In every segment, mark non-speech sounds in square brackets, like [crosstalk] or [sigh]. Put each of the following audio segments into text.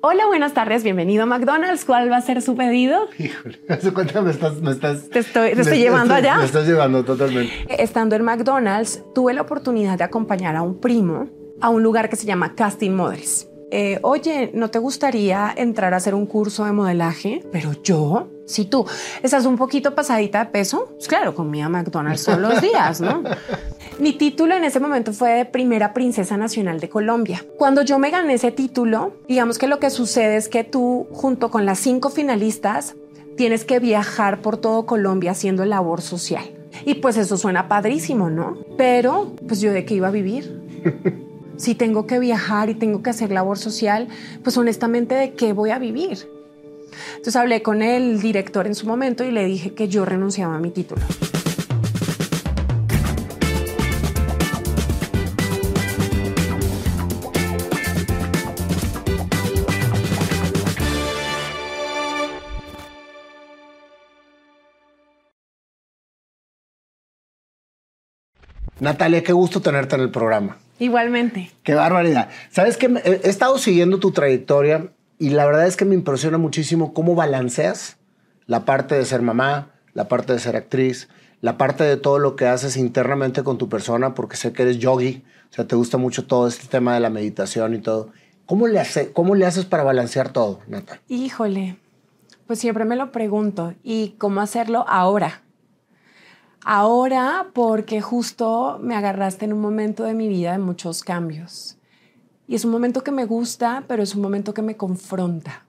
Hola, buenas tardes, bienvenido a McDonald's. ¿Cuál va a ser su pedido? Híjole, [laughs] hace cuenta me estás, me estás. Te estoy, te estoy llevando allá. Me estás llevando totalmente. Estando en McDonald's, tuve la oportunidad de acompañar a un primo a un lugar que se llama Casting Models. Eh, Oye, ¿no te gustaría entrar a hacer un curso de modelaje? Pero yo, si tú estás un poquito pasadita de peso, pues claro, comía McDonald's todos los días, ¿no? [laughs] Mi título en ese momento fue de primera princesa nacional de Colombia. Cuando yo me gané ese título, digamos que lo que sucede es que tú, junto con las cinco finalistas, tienes que viajar por todo Colombia haciendo labor social. Y pues eso suena padrísimo, ¿no? Pero, pues yo de qué iba a vivir. [laughs] Si tengo que viajar y tengo que hacer labor social, pues honestamente, ¿de qué voy a vivir? Entonces hablé con el director en su momento y le dije que yo renunciaba a mi título. Natalia, qué gusto tenerte en el programa. Igualmente. Qué barbaridad. Sabes que he estado siguiendo tu trayectoria y la verdad es que me impresiona muchísimo cómo balanceas la parte de ser mamá, la parte de ser actriz, la parte de todo lo que haces internamente con tu persona, porque sé que eres yogi, o sea, te gusta mucho todo este tema de la meditación y todo. ¿Cómo le, hace, cómo le haces para balancear todo, Natalia? Híjole, pues siempre me lo pregunto. ¿Y cómo hacerlo ahora? Ahora porque justo me agarraste en un momento de mi vida de muchos cambios. Y es un momento que me gusta, pero es un momento que me confronta.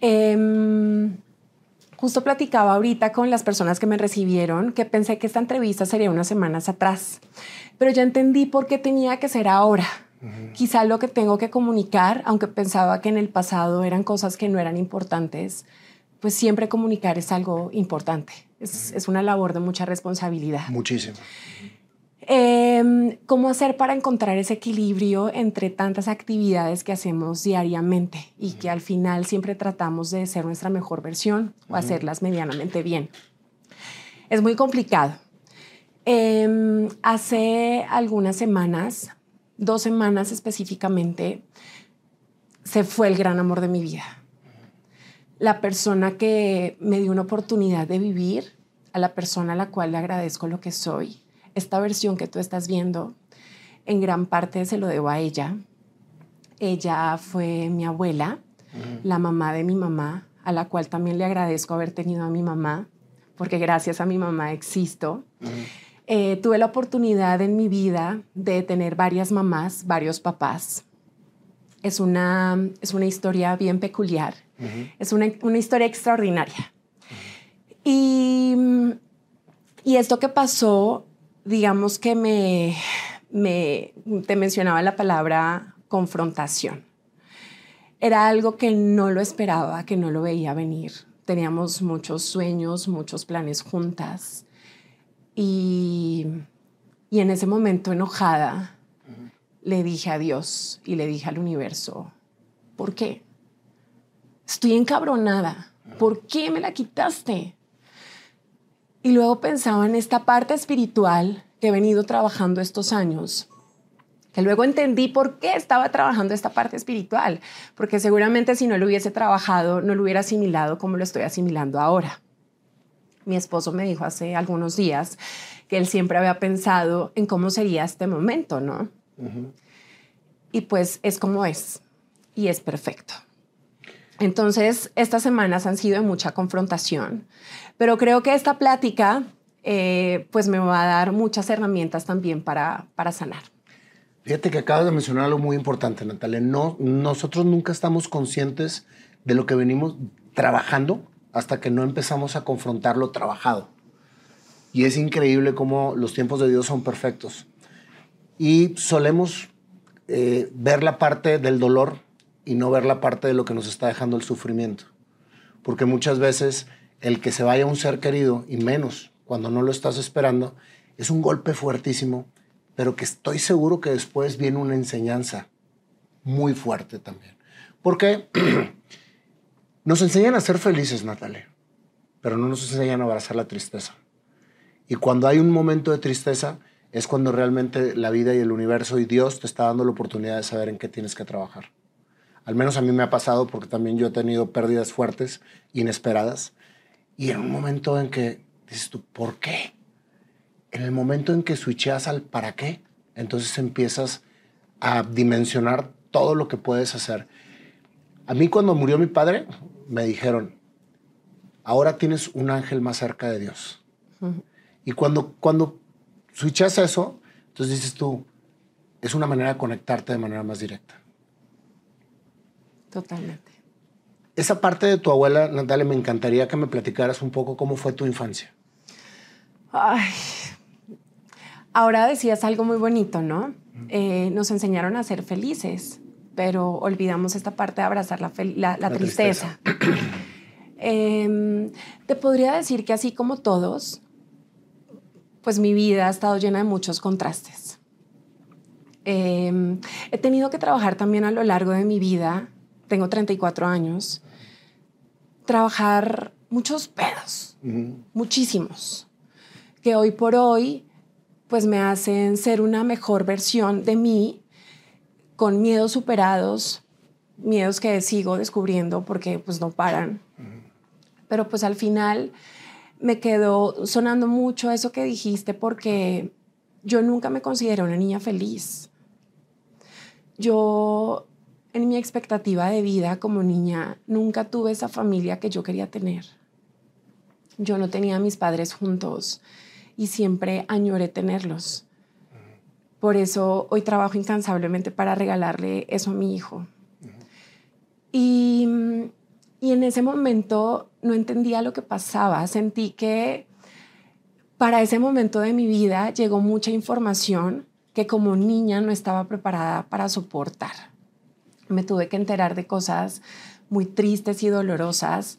Em, justo platicaba ahorita con las personas que me recibieron que pensé que esta entrevista sería unas semanas atrás, pero ya entendí por qué tenía que ser ahora. Quizá lo que tengo que comunicar, aunque pensaba que en el pasado eran cosas que no eran importantes, pues siempre comunicar es algo importante. Es, es una labor de mucha responsabilidad. Muchísimo. Eh, ¿Cómo hacer para encontrar ese equilibrio entre tantas actividades que hacemos diariamente y que al final siempre tratamos de ser nuestra mejor versión o hacerlas medianamente bien? Es muy complicado. Eh, hace algunas semanas, dos semanas específicamente, se fue el gran amor de mi vida. La persona que me dio una oportunidad de vivir, a la persona a la cual le agradezco lo que soy esta versión que tú estás viendo, en gran parte se lo debo a ella. Ella fue mi abuela, la mamá de mi mamá, a la cual también le agradezco haber tenido a mi mamá, porque gracias a mi mamá existo. Eh, tuve la oportunidad en mi vida de tener varias mamás, varios papás. Es una, es una historia bien peculiar, es una, una historia extraordinaria. Y, y esto que pasó digamos que me, me, te mencionaba la palabra confrontación. Era algo que no lo esperaba, que no lo veía venir. Teníamos muchos sueños, muchos planes juntas. Y, y en ese momento enojada, le dije a Dios y le dije al universo, ¿por qué? Estoy encabronada. ¿Por qué me la quitaste? Y luego pensaba en esta parte espiritual que he venido trabajando estos años, que luego entendí por qué estaba trabajando esta parte espiritual, porque seguramente si no lo hubiese trabajado, no lo hubiera asimilado como lo estoy asimilando ahora. Mi esposo me dijo hace algunos días que él siempre había pensado en cómo sería este momento, ¿no? Uh -huh. Y pues es como es, y es perfecto. Entonces, estas semanas han sido de mucha confrontación, pero creo que esta plática eh, pues me va a dar muchas herramientas también para, para sanar. Fíjate que acabas de mencionar algo muy importante, Natalia. No, nosotros nunca estamos conscientes de lo que venimos trabajando hasta que no empezamos a confrontar lo trabajado. Y es increíble cómo los tiempos de Dios son perfectos. Y solemos eh, ver la parte del dolor y no ver la parte de lo que nos está dejando el sufrimiento. Porque muchas veces el que se vaya un ser querido, y menos cuando no lo estás esperando, es un golpe fuertísimo, pero que estoy seguro que después viene una enseñanza muy fuerte también. Porque [clears throat] nos enseñan a ser felices, Natalia, pero no nos enseñan a abrazar la tristeza. Y cuando hay un momento de tristeza, es cuando realmente la vida y el universo y Dios te está dando la oportunidad de saber en qué tienes que trabajar. Al menos a mí me ha pasado porque también yo he tenido pérdidas fuertes, inesperadas. Y en un momento en que dices tú, ¿por qué? En el momento en que switcheas al para qué, entonces empiezas a dimensionar todo lo que puedes hacer. A mí cuando murió mi padre, me dijeron, ahora tienes un ángel más cerca de Dios. Y cuando, cuando switchas eso, entonces dices tú, es una manera de conectarte de manera más directa. Totalmente. Esa parte de tu abuela, Natalia, me encantaría que me platicaras un poco cómo fue tu infancia. Ay, ahora decías algo muy bonito, ¿no? Eh, nos enseñaron a ser felices, pero olvidamos esta parte de abrazar la, tristeza. Em, te podría decir que así como todos, pues mi vida ha estado llena de muchos contrastes. Em, he tenido que trabajar también a lo largo de mi vida, tengo 34 años, trabajar muchos pedos, muchísimos, que hoy por hoy pues me hacen ser una mejor versión de mí con miedos superados, miedos que sigo descubriendo porque pues no paran. Pero pues al final me quedó sonando mucho eso que dijiste porque yo nunca me consideré una niña feliz. Yo, en mi expectativa de vida como niña, nunca tuve esa familia que yo quería tener. Yo no tenía a mis padres juntos y siempre añoré tenerlos. Por eso hoy trabajo incansablemente para regalarle eso a mi hijo. Y, y en ese momento no entendía lo que pasaba. Sentí que para ese momento de mi vida llegó mucha información que como niña no estaba preparada para soportar. Me tuve que enterar de cosas muy tristes y dolorosas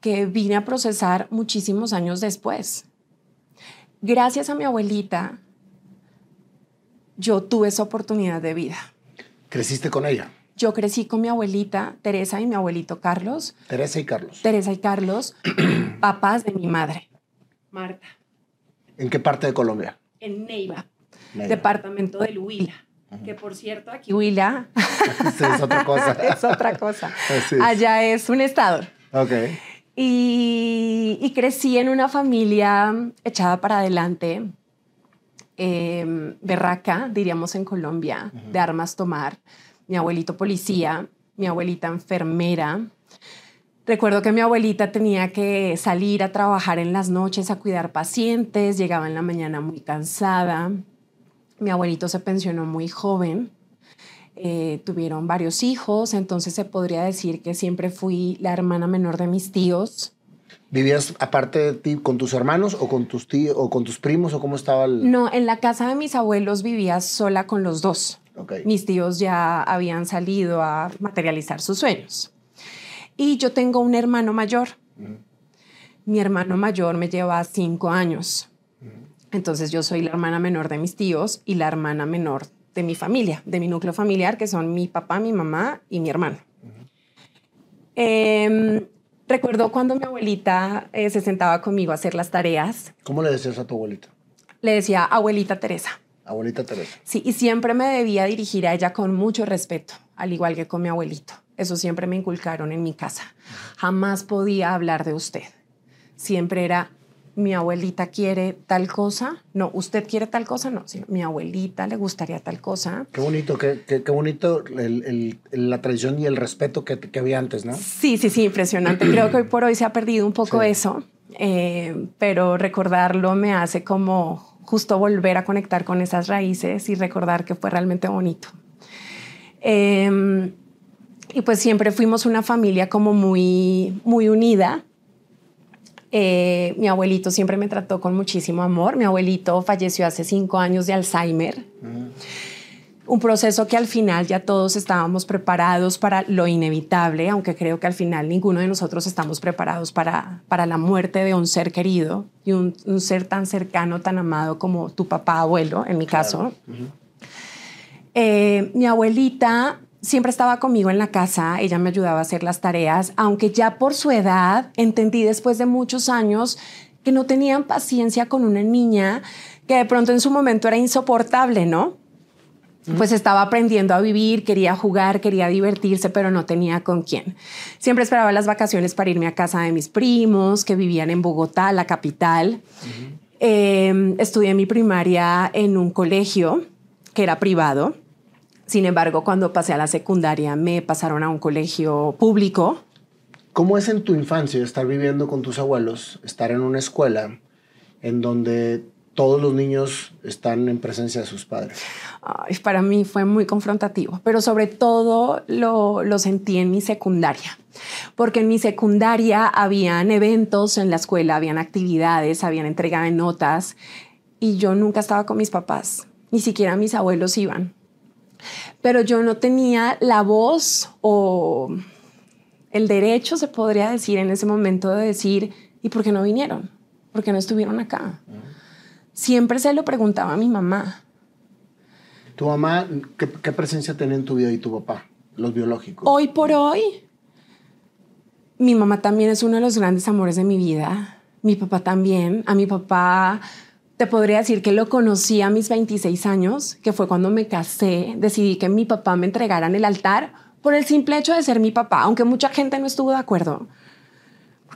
que vine a procesar muchísimos años después. Gracias a mi abuelita, yo tuve esa oportunidad de vida. ¿Creciste con ella? Yo crecí con mi abuelita Teresa y mi abuelito Carlos. Teresa y Carlos. Teresa y Carlos, [clears throat] papás de mi madre, Marta. ¿En qué parte de Colombia? En Neiva, departamento del Huila. Que por cierto, aquí Huila [laughs] es otra cosa. [laughs] es otra cosa. Allá es un estado. Ok. Y, crecí en una familia echada para adelante, eh, berraca, diríamos en Colombia, de armas tomar mi abuelito policía, mi abuelita enfermera. Recuerdo que mi abuelita tenía que salir a trabajar en las noches a cuidar pacientes, llegaba en la mañana muy cansada. Mi abuelito se pensionó muy joven, eh, tuvieron varios hijos, entonces se podría decir que siempre fui la hermana menor de mis tíos. ¿Vivías aparte de ti con tus hermanos o con tus tíos o con tus primos o cómo estaba el... No, en la casa de mis abuelos vivía sola con los dos. Mis tíos ya habían salido a materializar sus sueños. Y yo tengo un hermano mayor. Mi hermano mayor me lleva cinco años. Entonces yo soy la hermana menor de mis tíos y la hermana menor de mi familia, de mi núcleo familiar, que son mi papá, mi mamá y mi hermano. Em, recuerdo cuando mi abuelita eh, se sentaba conmigo a hacer las tareas. ¿Cómo le decías a tu abuelita? Le decía abuelita Teresa. Abuelita Teresa. Sí, y siempre me debía dirigir a ella con mucho respeto, al igual que con mi abuelito. Eso siempre me inculcaron en mi casa. Jamás podía hablar de usted. Siempre era, mi abuelita quiere tal cosa. No, usted quiere tal cosa. No, sino mi abuelita le gustaría tal cosa. Qué bonito, qué, qué, bonito la tradición y el respeto que, que, había antes, ¿no? Sí, sí, sí, impresionante. Creo que hoy por hoy se ha perdido un poco eso, eh, pero recordarlo me hace como justo volver a conectar con esas raíces y recordar que fue realmente bonito. Em, y pues siempre fuimos una familia como muy, muy unida. Eh, mi abuelito siempre me trató con muchísimo amor. Mi abuelito falleció hace cinco años de Alzheimer un proceso que al final ya todos estábamos preparados para lo inevitable, aunque creo que al final ninguno de nosotros estamos preparados para, para la muerte de un ser querido y un, ser tan cercano, tan amado como tu papá abuelo, en mi caso. Eh, mi abuelita siempre estaba conmigo en la casa, ella me ayudaba a hacer las tareas, aunque ya por su edad entendí después de muchos años que no tenían paciencia con una niña que de pronto en su momento era insoportable, ¿no? pues estaba aprendiendo a vivir, quería jugar, quería divertirse, pero no tenía con quién. Siempre esperaba las vacaciones para irme a casa de mis primos que vivían en Bogotá, la capital. Em, estudié mi primaria en un colegio que era privado. Sin embargo, cuando pasé a la secundaria me pasaron a un colegio público. ¿Cómo es en tu infancia estar viviendo con tus abuelos, estar en una escuela en donde todos los niños están en presencia de sus padres? para mí fue muy confrontativo, pero sobre todo lo, lo, sentí en mi secundaria, porque en mi secundaria habían eventos en la escuela, habían actividades, habían entrega de notas y yo nunca estaba con mis papás, ni siquiera mis abuelos iban. Pero yo no tenía la voz o el derecho, se podría decir en ese momento, de decir, ¿y por qué no vinieron? ¿Por qué no estuvieron acá? siempre se lo preguntaba a mi mamá. ¿Tu mamá qué, presencia tenía en tu vida y tu papá, los biológicos? Hoy por hoy, mi mamá también es uno de los grandes amores de mi vida. Mi papá también. A mi papá te podría decir que lo conocí a mis 26 años, que fue cuando me casé. Decidí que mi papá me entregara en el altar por el simple hecho de ser mi papá, aunque mucha gente no estuvo de acuerdo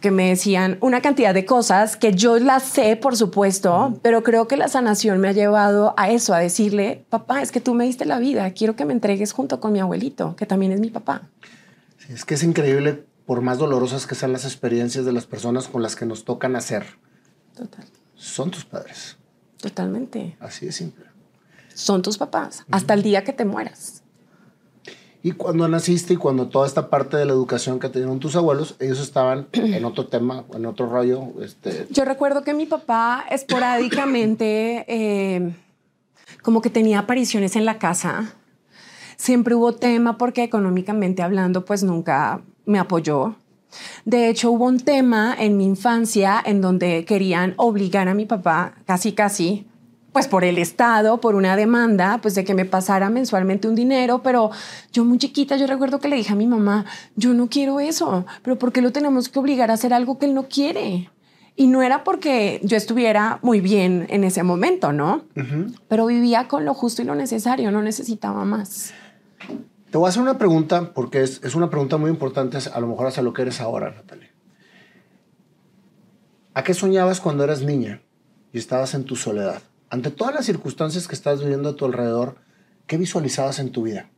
que me decían una cantidad de cosas que yo las sé, por supuesto, pero creo que la sanación me ha llevado a eso, a decirle, papá, es que tú me diste la vida, quiero que me entregues junto con mi abuelito, que también es mi papá. es que es increíble, por más dolorosas que sean las experiencias de las personas con las que nos toca nacer. Total. Son tus padres. Totalmente. Así de simple. Son tus papás, hasta el día que te mueras. Y cuando naciste y cuando toda esta parte de la educación que tenían tus abuelos, ellos estaban [clears throat] en otro tema, en otro rollo. Este... Yo recuerdo que mi papá esporádicamente, [clears throat] eh, como que tenía apariciones en la casa. Siempre hubo tema porque económicamente hablando, pues nunca me apoyó. De hecho, hubo un tema en mi infancia en donde querían obligar a mi papá, casi casi, pues por el Estado, por una demanda, pues de que me pasara mensualmente un dinero, pero yo muy chiquita, yo recuerdo que le dije a mi mamá, yo no quiero eso, pero ¿por qué lo tenemos que obligar a hacer algo que él no quiere? Y no era porque yo estuviera muy bien en ese momento, ¿no? Pero vivía con lo justo y lo necesario, no necesitaba más. Te voy a hacer una pregunta, porque es, es una pregunta muy importante, a lo mejor hacia lo que eres ahora, Natalia. ¿A qué soñabas cuando eras niña y estabas en tu soledad? ante todas las circunstancias que estás viviendo a tu alrededor, ¿qué visualizabas en tu vida?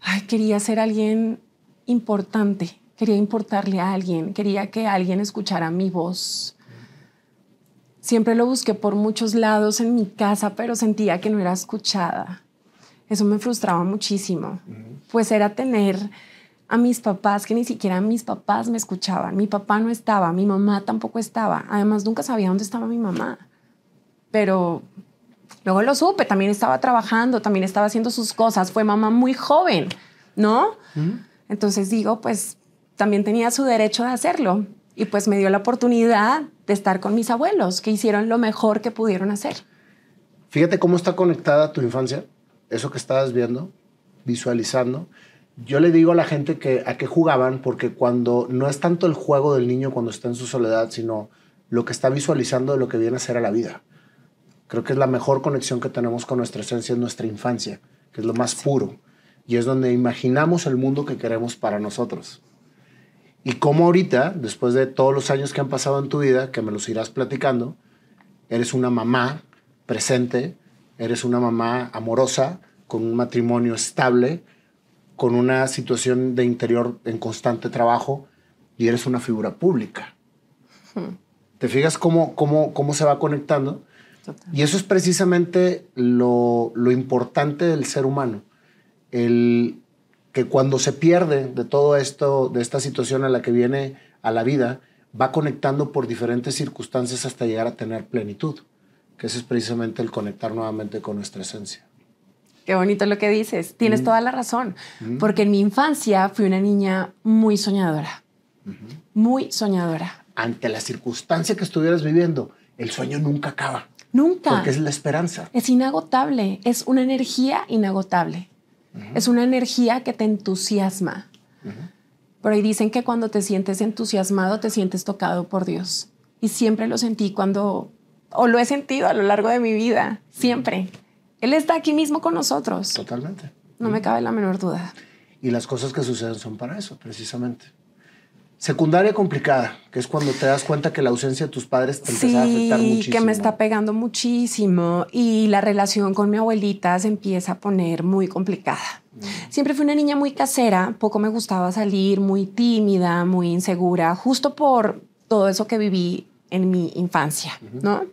Ay, quería ser alguien importante, quería importarle a alguien, quería que alguien escuchara mi voz. Siempre lo busqué por muchos lados en mi casa, pero sentía que no era escuchada. Eso me frustraba muchísimo. Pues era tener a mis papás, que ni siquiera mis papás me escuchaban. Mi papá no estaba, mi mamá tampoco estaba. Además, nunca sabía dónde estaba mi mamá pero luego lo supe, también estaba trabajando, también estaba haciendo sus cosas, fue mamá muy joven, ¿no? Entonces digo, pues también tenía su derecho de hacerlo y pues me dio la oportunidad de estar con mis abuelos, que hicieron lo mejor que pudieron hacer. Fíjate cómo está conectada tu infancia, eso que estabas viendo, visualizando. Yo le digo a la gente que a qué jugaban, porque cuando no es tanto el juego del niño cuando está en su soledad, sino lo que está visualizando de lo que viene a ser a la vida. Creo que es la mejor conexión que tenemos con nuestra esencia en nuestra infancia, que es lo más puro. Y es donde imaginamos el mundo que queremos para nosotros. Y como ahorita, después de todos los años que han pasado en tu vida, que me los irás platicando, eres una mamá presente, eres una mamá amorosa, con un matrimonio estable, con una situación de interior en constante trabajo y eres una figura pública. Hmm. ¿Te fijas cómo, cómo, cómo se va conectando? Y eso es precisamente lo, importante del ser humano. El que cuando se pierde de todo esto, de esta situación a la que viene a la vida, va conectando por diferentes circunstancias hasta llegar a tener plenitud. Que ese es precisamente el conectar nuevamente con nuestra esencia. Qué bonito lo que dices. Tienes toda la razón. Porque en mi infancia fui una niña muy soñadora. Muy soñadora. Ante la circunstancia que estuvieras viviendo, el sueño nunca acaba. Nunca. Porque es la esperanza. Es inagotable, es una energía inagotable. Es una energía que te entusiasma. Por ahí dicen que cuando te sientes entusiasmado, te sientes tocado por Dios. Y siempre lo sentí cuando, o lo he sentido a lo largo de mi vida, siempre. Él está aquí mismo con nosotros. Totalmente. No me cabe la menor duda. Y las cosas que suceden son para eso, precisamente. Secundaria complicada, que es cuando te das cuenta que la ausencia de tus padres te empieza a afectar muchísimo. que me está pegando muchísimo y la relación con mi abuelita se empieza a poner muy complicada. Mm. Siempre fui una niña muy casera, poco me gustaba salir, muy tímida, muy insegura, justo por todo eso que viví en mi infancia, ¿no?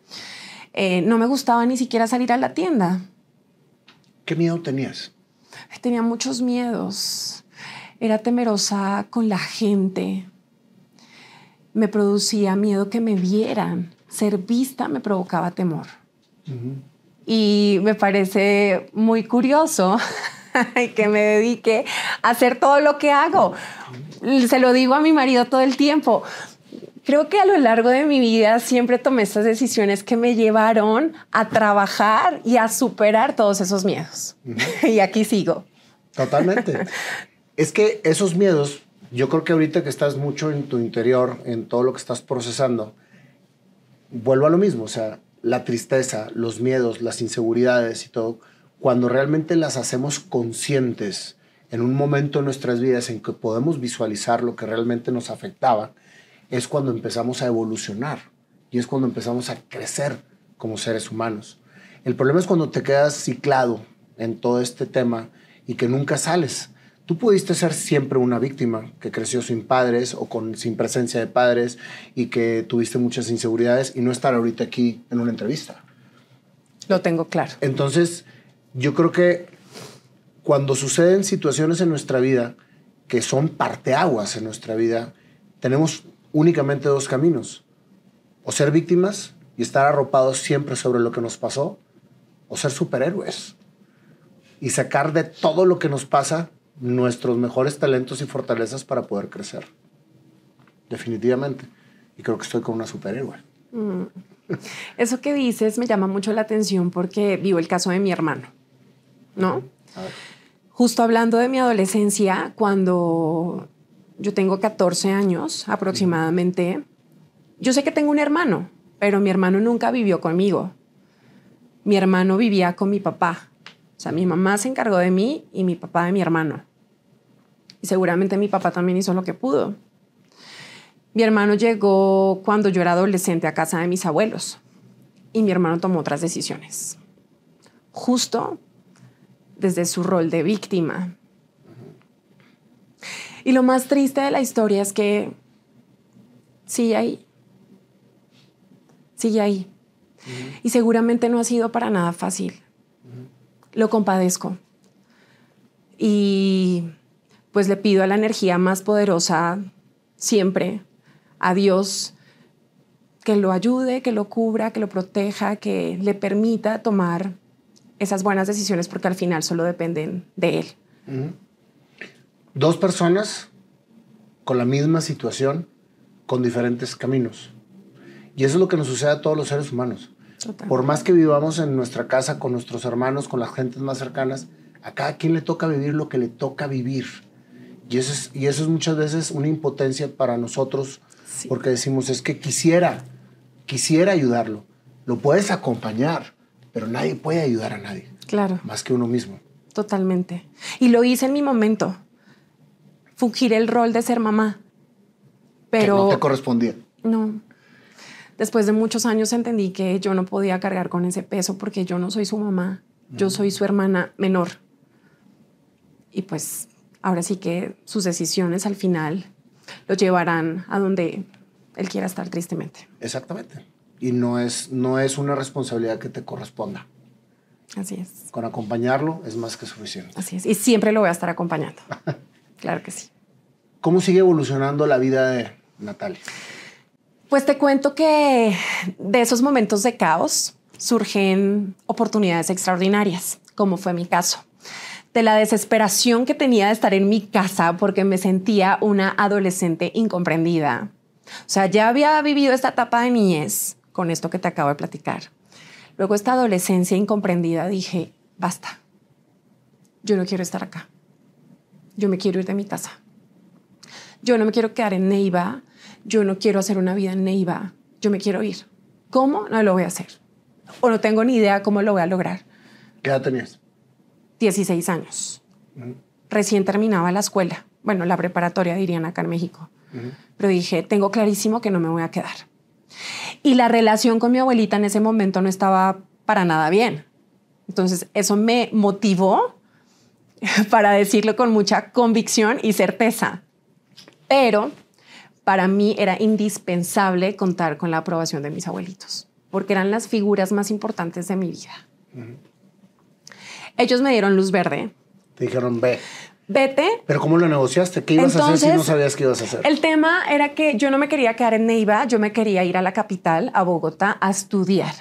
Eh, no me gustaba ni siquiera salir a la tienda. ¿Qué miedo tenías? Tenía muchos miedos. Era temerosa con la gente. Me producía miedo que me vieran. Ser vista me provocaba temor. Y me parece muy curioso [laughs] que me dedique a hacer todo lo que hago. Se lo digo a mi marido todo el tiempo. Creo que a lo largo de mi vida siempre tomé estas decisiones que me llevaron a trabajar y a superar todos esos miedos. [laughs] y aquí sigo. Totalmente. [laughs] es que esos miedos, yo creo que ahorita que estás mucho en tu interior, en todo lo que estás procesando, vuelvo a lo mismo, o sea, la tristeza, los miedos, las inseguridades y todo, cuando realmente las hacemos conscientes en un momento de nuestras vidas en que podemos visualizar lo que realmente nos afectaba, es cuando empezamos a evolucionar y es cuando empezamos a crecer como seres humanos. El problema es cuando te quedas ciclado en todo este tema y que nunca sales. Tú pudiste ser siempre una víctima que creció sin padres o con, sin presencia de padres y que tuviste muchas inseguridades y no estar ahorita aquí en una entrevista. Lo tengo claro. Entonces, yo creo que cuando suceden situaciones en nuestra vida que son parteaguas en nuestra vida, tenemos únicamente dos caminos. O ser víctimas y estar arropados siempre sobre lo que nos pasó, o ser superhéroes y sacar de todo lo que nos pasa nuestros mejores talentos y fortalezas para poder crecer. Definitivamente. Y creo que estoy con una superhéroe. Mm. Eso que dices me llama mucho la atención porque vivo el caso de mi hermano, ¿no? Justo hablando de mi adolescencia, cuando yo tengo 14 años aproximadamente. Yo sé que tengo un hermano, pero mi hermano nunca vivió conmigo. Mi hermano vivía con mi papá. O sea, mi mamá se encargó de mí y mi papá de mi hermano. Y seguramente mi papá también hizo lo que pudo. Mi hermano llegó cuando yo era adolescente a casa de mis abuelos y mi hermano tomó otras decisiones. Justo desde su rol de víctima, y lo más triste de la historia es que sigue ahí. Sigue ahí. Y seguramente no ha sido para nada fácil. Lo compadezco. Y pues le pido a la energía más poderosa siempre, a Dios, que lo ayude, que lo cubra, que lo proteja, que le permita tomar esas buenas decisiones porque al final solo dependen de Él dos personas con la misma situación, con diferentes caminos. Y eso es lo que nos sucede a todos los seres humanos. Por más que vivamos en nuestra casa con nuestros hermanos, con las gentes más cercanas, a cada quien le toca vivir lo que le toca vivir. Y eso es, y eso es muchas veces una impotencia para nosotros, porque decimos, es que quisiera, quisiera ayudarlo. Lo puedes acompañar, pero nadie puede ayudar a nadie. Claro. Más que uno mismo. Totalmente. Y lo hice en mi momento fungir el rol de ser mamá. Pero que no te correspondía. No. Después de muchos años entendí que yo no podía cargar con ese peso porque yo no soy su mamá, yo soy su hermana menor. Y pues ahora sí que sus decisiones al final lo llevarán a donde él quiera estar tristemente. Exactamente. Y no es, no es una responsabilidad que te corresponda. Así es. Con acompañarlo es más que suficiente. Así es. Y siempre lo voy a estar acompañando. [laughs] Claro que sí. ¿Cómo sigue evolucionando la vida de Natalia? Pues te cuento que de esos momentos de caos surgen oportunidades extraordinarias, como fue mi caso. De la desesperación que tenía de estar en mi casa porque me sentía una adolescente incomprendida. O sea, ya había vivido esta etapa de niñez con esto que te acabo de platicar. Luego esta adolescencia incomprendida dije, basta, yo no quiero estar acá yo me quiero ir de mi casa. Yo no me quiero quedar en Neiva, yo no quiero hacer una vida en Neiva, yo me quiero ir. ¿Cómo? No lo voy a hacer. O no tengo ni idea cómo lo voy a lograr. ¿Qué edad tenías? 16 años. Recién terminaba la escuela. Bueno, la preparatoria dirían acá en México. Pero dije, tengo clarísimo que no me voy a quedar. Y la relación con mi abuelita en ese momento no estaba para nada bien. Entonces, eso me motivó [laughs] para decirlo con mucha convicción y certeza. Pero para mí era indispensable contar con la aprobación de mis abuelitos, porque eran las figuras más importantes de mi vida. Ellos me dieron luz verde. Te dijeron, ve. Vete. Pero ¿cómo lo negociaste? ¿Qué ibas a hacer si no sabías qué ibas a hacer? El tema era que yo no me quería quedar en Neiva, yo me quería ir a la capital, a Bogotá, a estudiar.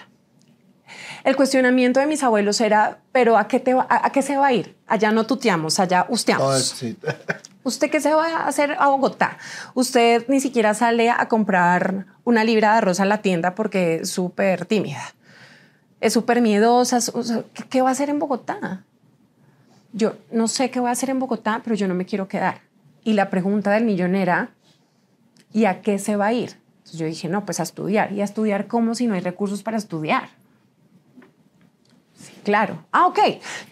El cuestionamiento de mis abuelos era, pero ¿a qué, te a, qué se va a ir? Allá no tuteamos, allá usteamos. [laughs] ¿Usted qué se va a hacer a Bogotá? Usted ni siquiera sale a comprar una libra de arroz a la tienda porque es súper tímida. Es súper miedosa. ¿Qué va a hacer en Bogotá? Yo no sé qué voy a hacer en Bogotá, pero yo no me quiero quedar. Y la pregunta del millón era, ¿y a qué se va a ir? Entonces yo dije, no, pues a estudiar. ¿Y a estudiar cómo si no hay recursos para estudiar? Claro. Ah, ok.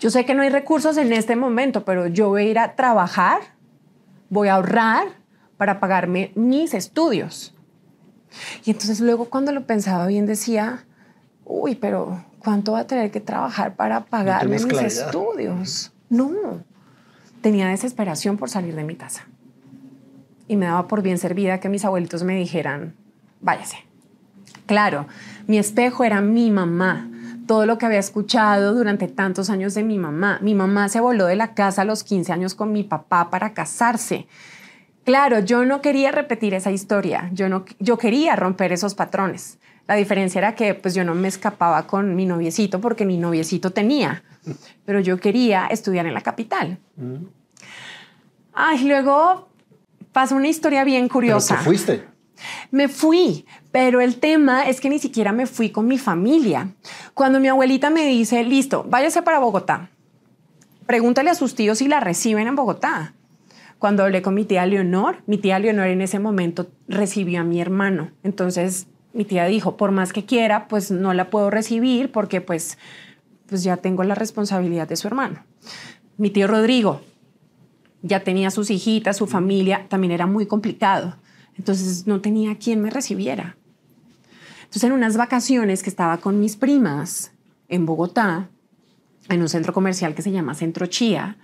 Yo sé que no hay recursos en este momento, pero yo voy a ir a trabajar voy a ahorrar para pagarme mis estudios. Y entonces luego cuando lo pensaba bien decía, uy, pero ¿cuánto va a tener que trabajar para pagarme mis estudios? No, tenía desesperación por salir de mi casa. Y me daba por bien servida que mis abuelitos me dijeran, váyase. Claro, mi espejo era mi mamá, todo lo que había escuchado durante tantos años de mi mamá. Mi mamá se voló de la casa a los 15 años con mi papá para casarse. Claro, yo no quería repetir esa historia, yo, no, yo quería romper esos patrones. La diferencia era que pues yo no me escapaba con mi noviecito porque mi noviecito tenía, pero yo quería estudiar en la capital. Ay, luego pasó una historia bien curiosa. ¿Pero fuiste? Me fui, pero el tema es que ni siquiera me fui con mi familia. Cuando mi abuelita me dice, listo, váyase para Bogotá, pregúntale a sus tíos si la reciben en Bogotá. Cuando hablé con mi tía Leonor, mi tía Leonor en ese momento recibió a mi hermano. Entonces mi tía dijo, por más que quiera, pues no la puedo recibir porque pues, pues ya tengo la responsabilidad de su hermano. Mi tío Rodrigo ya tenía sus hijitas, su familia, también era muy complicado. Entonces no tenía quien me recibiera. Entonces en unas vacaciones que estaba con mis primas en Bogotá, en un centro comercial que se llama Centro Chía,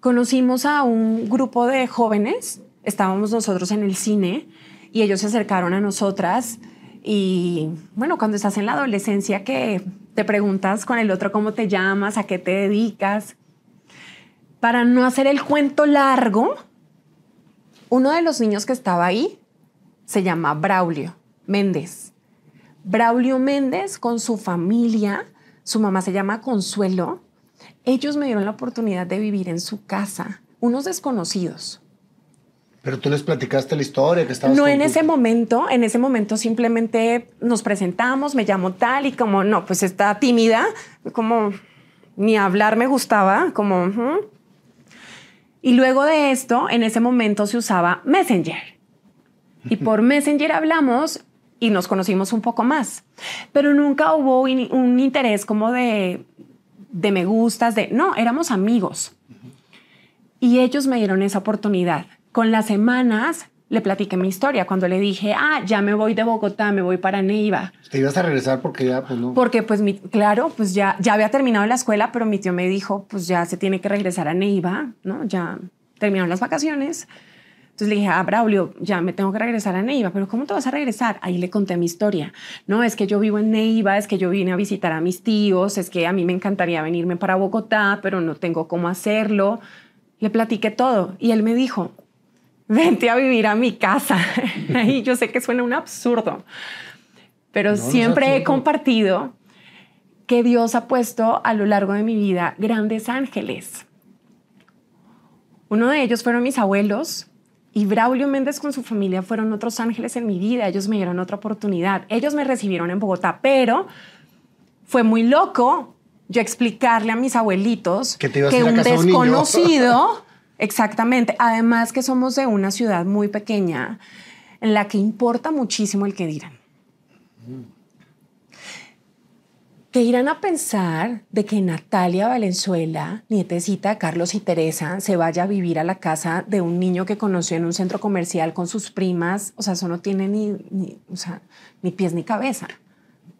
conocimos a un grupo de jóvenes, estábamos nosotros en el cine y ellos se acercaron a nosotras y bueno, cuando estás en la adolescencia que te preguntas con el otro cómo te llamas, a qué te dedicas, para no hacer el cuento largo, uno de los niños que estaba ahí se llama Braulio Méndez. Braulio Méndez con su familia, su mamá se llama Consuelo, ellos me dieron la oportunidad de vivir en su casa, unos desconocidos. Pero tú les platicaste la historia que estabas. No en ese momento, en ese momento simplemente nos presentamos, me llamo tal y como no, pues está tímida, como ni hablar me gustaba, como y luego de esto, en ese momento se usaba Messenger. Y por Messenger hablamos y nos conocimos un poco más. Pero nunca hubo un interés como de, de me gustas, de no, éramos amigos. Y ellos me dieron esa oportunidad. Con las semanas le platiqué mi historia cuando le dije, ah, ya me voy de Bogotá, me voy para Neiva. ¿Te ibas a regresar porque ya, pues no? Porque, pues, mi, claro, pues ya, ya había terminado la escuela, pero mi tío me dijo, pues ya se tiene que regresar a Neiva, ¿no? Ya terminaron las vacaciones. Entonces le dije, ah, Braulio, ya me tengo que regresar a Neiva, pero ¿cómo te vas a regresar? Ahí le conté mi historia. No, es que yo vivo en Neiva, es que yo vine a visitar a mis tíos, es que a mí me encantaría venirme para Bogotá, pero no tengo cómo hacerlo. Le platiqué todo y él me dijo, vente a vivir a mi casa. [laughs] y yo sé que suena un absurdo, pero siempre he compartido que Dios ha puesto a lo largo de mi vida grandes ángeles. Uno de ellos fueron mis abuelos y Braulio Méndez con su familia fueron otros ángeles en mi vida. Ellos me dieron otra oportunidad. Ellos me recibieron en Bogotá, pero fue muy loco yo explicarle a mis abuelitos que, un desconocido [laughs] Exactamente. Además que somos de una ciudad muy pequeña en la que importa muchísimo el que dirán. ¿Qué irán a pensar de que Natalia Valenzuela, nietecita de Carlos y Teresa, se vaya a vivir a la casa de un niño que conoció en un centro comercial con sus primas? O sea, eso no tiene ni, o sea, ni pies ni cabeza.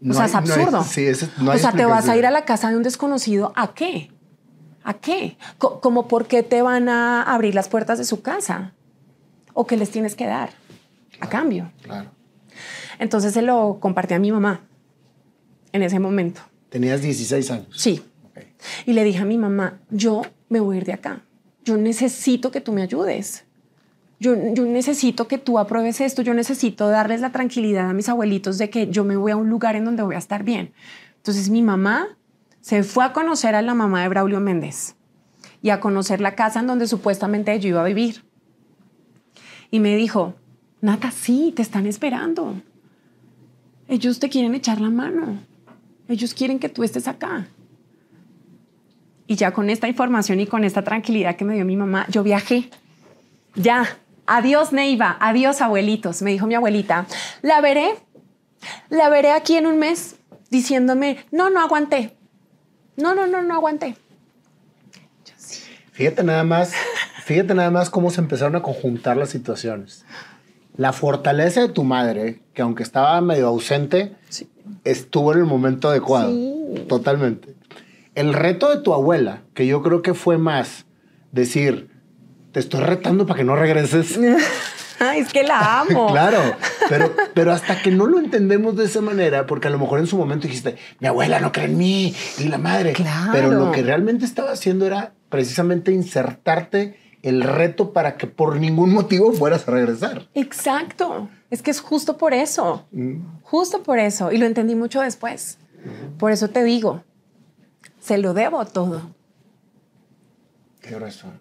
o sea, es absurdo. o sea, te vas a ir a la casa de un desconocido, ¿a qué? ¿A qué? ¿Como por qué te van a abrir las puertas de su casa? ¿O qué les tienes que dar a cambio? Claro. Entonces se lo compartí a mi mamá en ese momento. Tenías 16 años. Sí. Y le dije a mi mamá, yo me voy a ir de acá. Yo necesito que tú me ayudes. Yo, yo, necesito que tú apruebes esto. Yo necesito darles la tranquilidad a mis abuelitos de que yo me voy a un lugar en donde voy a estar bien. Entonces mi mamá se fue a conocer a la mamá de Braulio Méndez y a conocer la casa en donde supuestamente yo iba a vivir. Y me dijo, Nata, sí, te están esperando. Ellos te quieren echar la mano. Ellos quieren que tú estés acá. Y ya con esta información y con esta tranquilidad que me dio mi mamá, yo viajé. Ya. Adiós, Neiva. Adiós, abuelitos. Me dijo mi abuelita. La veré. La veré aquí en un mes diciéndome, no, no aguanté. No, no, no, no aguanté. Fíjate nada más, fíjate nada más cómo se empezaron a conjuntar las situaciones. La fortaleza de tu madre, que aunque estaba medio ausente, estuvo en el momento adecuado. Totalmente. El reto de tu abuela, que yo creo que fue más decir, te estoy retando para que no regreses. [laughs] es que la amo. [laughs] claro, pero, pero hasta que no lo entendemos de esa manera, porque a lo mejor en su momento dijiste, mi abuela no cree en mí y la madre. Claro. Pero lo que realmente estaba haciendo era precisamente insertarte el reto para que por ningún motivo fueras a regresar. Exacto. Es que es justo por eso. Mm. Justo por eso. Y lo entendí mucho después. Por eso te digo, se lo debo todo. Qué razón.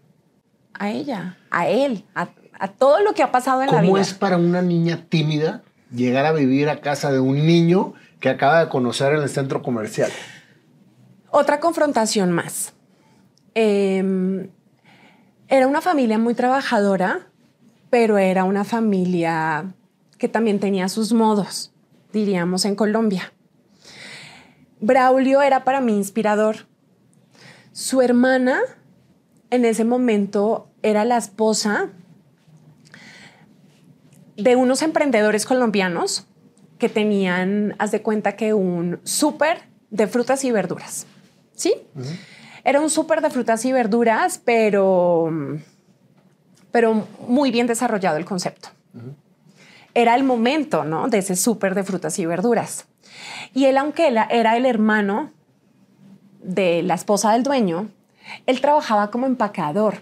A ella, a él, a, todo lo que ha pasado en la vida. ¿Cómo es para una niña tímida llegar a vivir a casa de un niño que acaba de conocer en el centro comercial? Otra confrontación más. Eh, era una familia muy trabajadora, pero era una familia que también tenía sus modos, diríamos en Colombia. Braulio era para mí inspirador. Su hermana en ese momento era la esposa de unos emprendedores colombianos que tenían, haz de cuenta que un súper de frutas y verduras. ¿Sí? Era un súper de frutas y verduras, pero, pero muy bien desarrollado el concepto. Era el momento ¿no? de ese súper de frutas y verduras. Y él, aunque él era el hermano de la esposa del dueño, él trabajaba como empacador.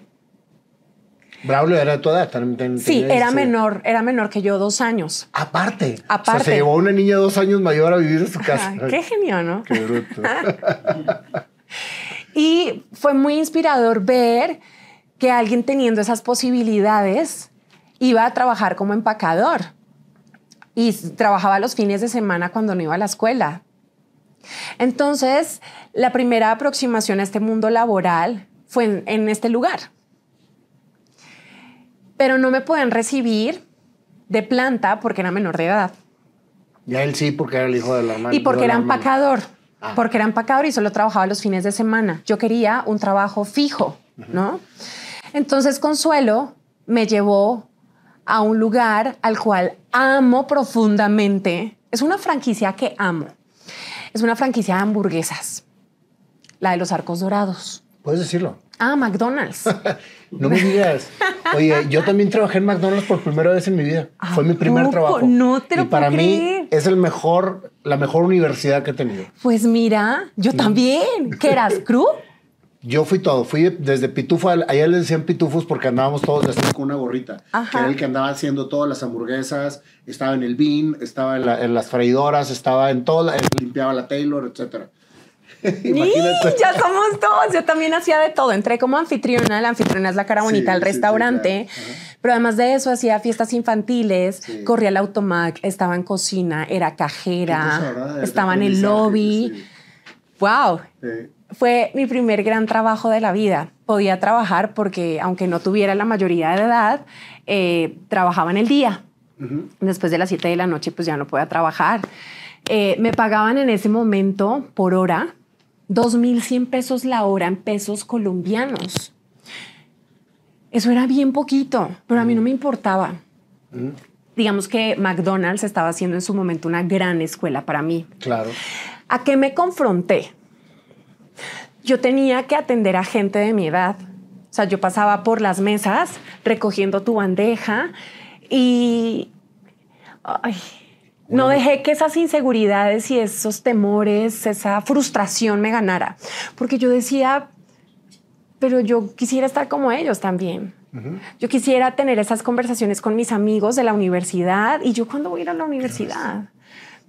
Braulio era de tu edad. sí, era menor, era menor que yo, dos años. Aparte. Aparte. se llevó a una niña dos años mayor a vivir en su casa. [laughs] qué genio, ¿no? Qué bruto. [laughs] Y fue muy inspirador ver que alguien teniendo esas posibilidades iba a trabajar como empacador y trabajaba los fines de semana cuando no iba a la escuela. Entonces, la primera aproximación a este mundo laboral fue en, este lugar. Pero no me pueden recibir de planta porque era menor de edad. Y a él sí, porque era el hijo de la hermana. Y porque era empacador. Ah. porque era empacador y solo trabajaba los fines de semana. Yo quería un trabajo fijo, ¿no? Entonces Consuelo me llevó a un lugar al cual amo profundamente. Es una franquicia que amo. Es una franquicia de hamburguesas, la de los arcos dorados. Puedes decirlo. Ah, McDonald's. [laughs] no me digas. Oye, yo también trabajé en McDonald's por primera vez en mi vida. Fue mi primer trabajo. No te lo y para mí es el mejor, la mejor universidad que he tenido. Pues mira, yo también. ¿Qué eras, [laughs] crew? Yo fui todo, fui desde pitufo, allá le decían pitufos porque andábamos todos así con una gorrita, que era el que andaba haciendo todas las hamburguesas, estaba en el bean, estaba en, las freidoras, estaba en todo, limpiaba la Taylor, etcétera. [laughs] ya somos dos. Yo también hacía de todo. Entré como anfitriona. La anfitriona es la cara bonita del restaurante. Pero además de eso, hacía fiestas infantiles, corría el automac, estaba en cocina, era cajera, estaba en el lobby. ¡Wow! Fue mi primer gran trabajo de la vida. Podía trabajar porque, aunque no tuviera la mayoría de edad, eh, trabajaba en el día. Después de las 7 de la noche, pues ya no podía trabajar. eh, me pagaban en ese momento por hora 2.100 pesos la hora en pesos colombianos. Eso era bien poquito, pero a mí no me importaba. Digamos que McDonald's estaba haciendo en su momento una gran escuela para mí. Claro. ¿A qué me confronté? Yo tenía que atender a gente de mi edad. O sea, yo pasaba por las mesas recogiendo tu bandeja y no dejé que esas inseguridades y esos temores, esa frustración me ganara, porque yo decía, pero yo quisiera estar como ellos también. Yo quisiera tener esas conversaciones con mis amigos de la universidad y yo cuando voy a ir a la universidad.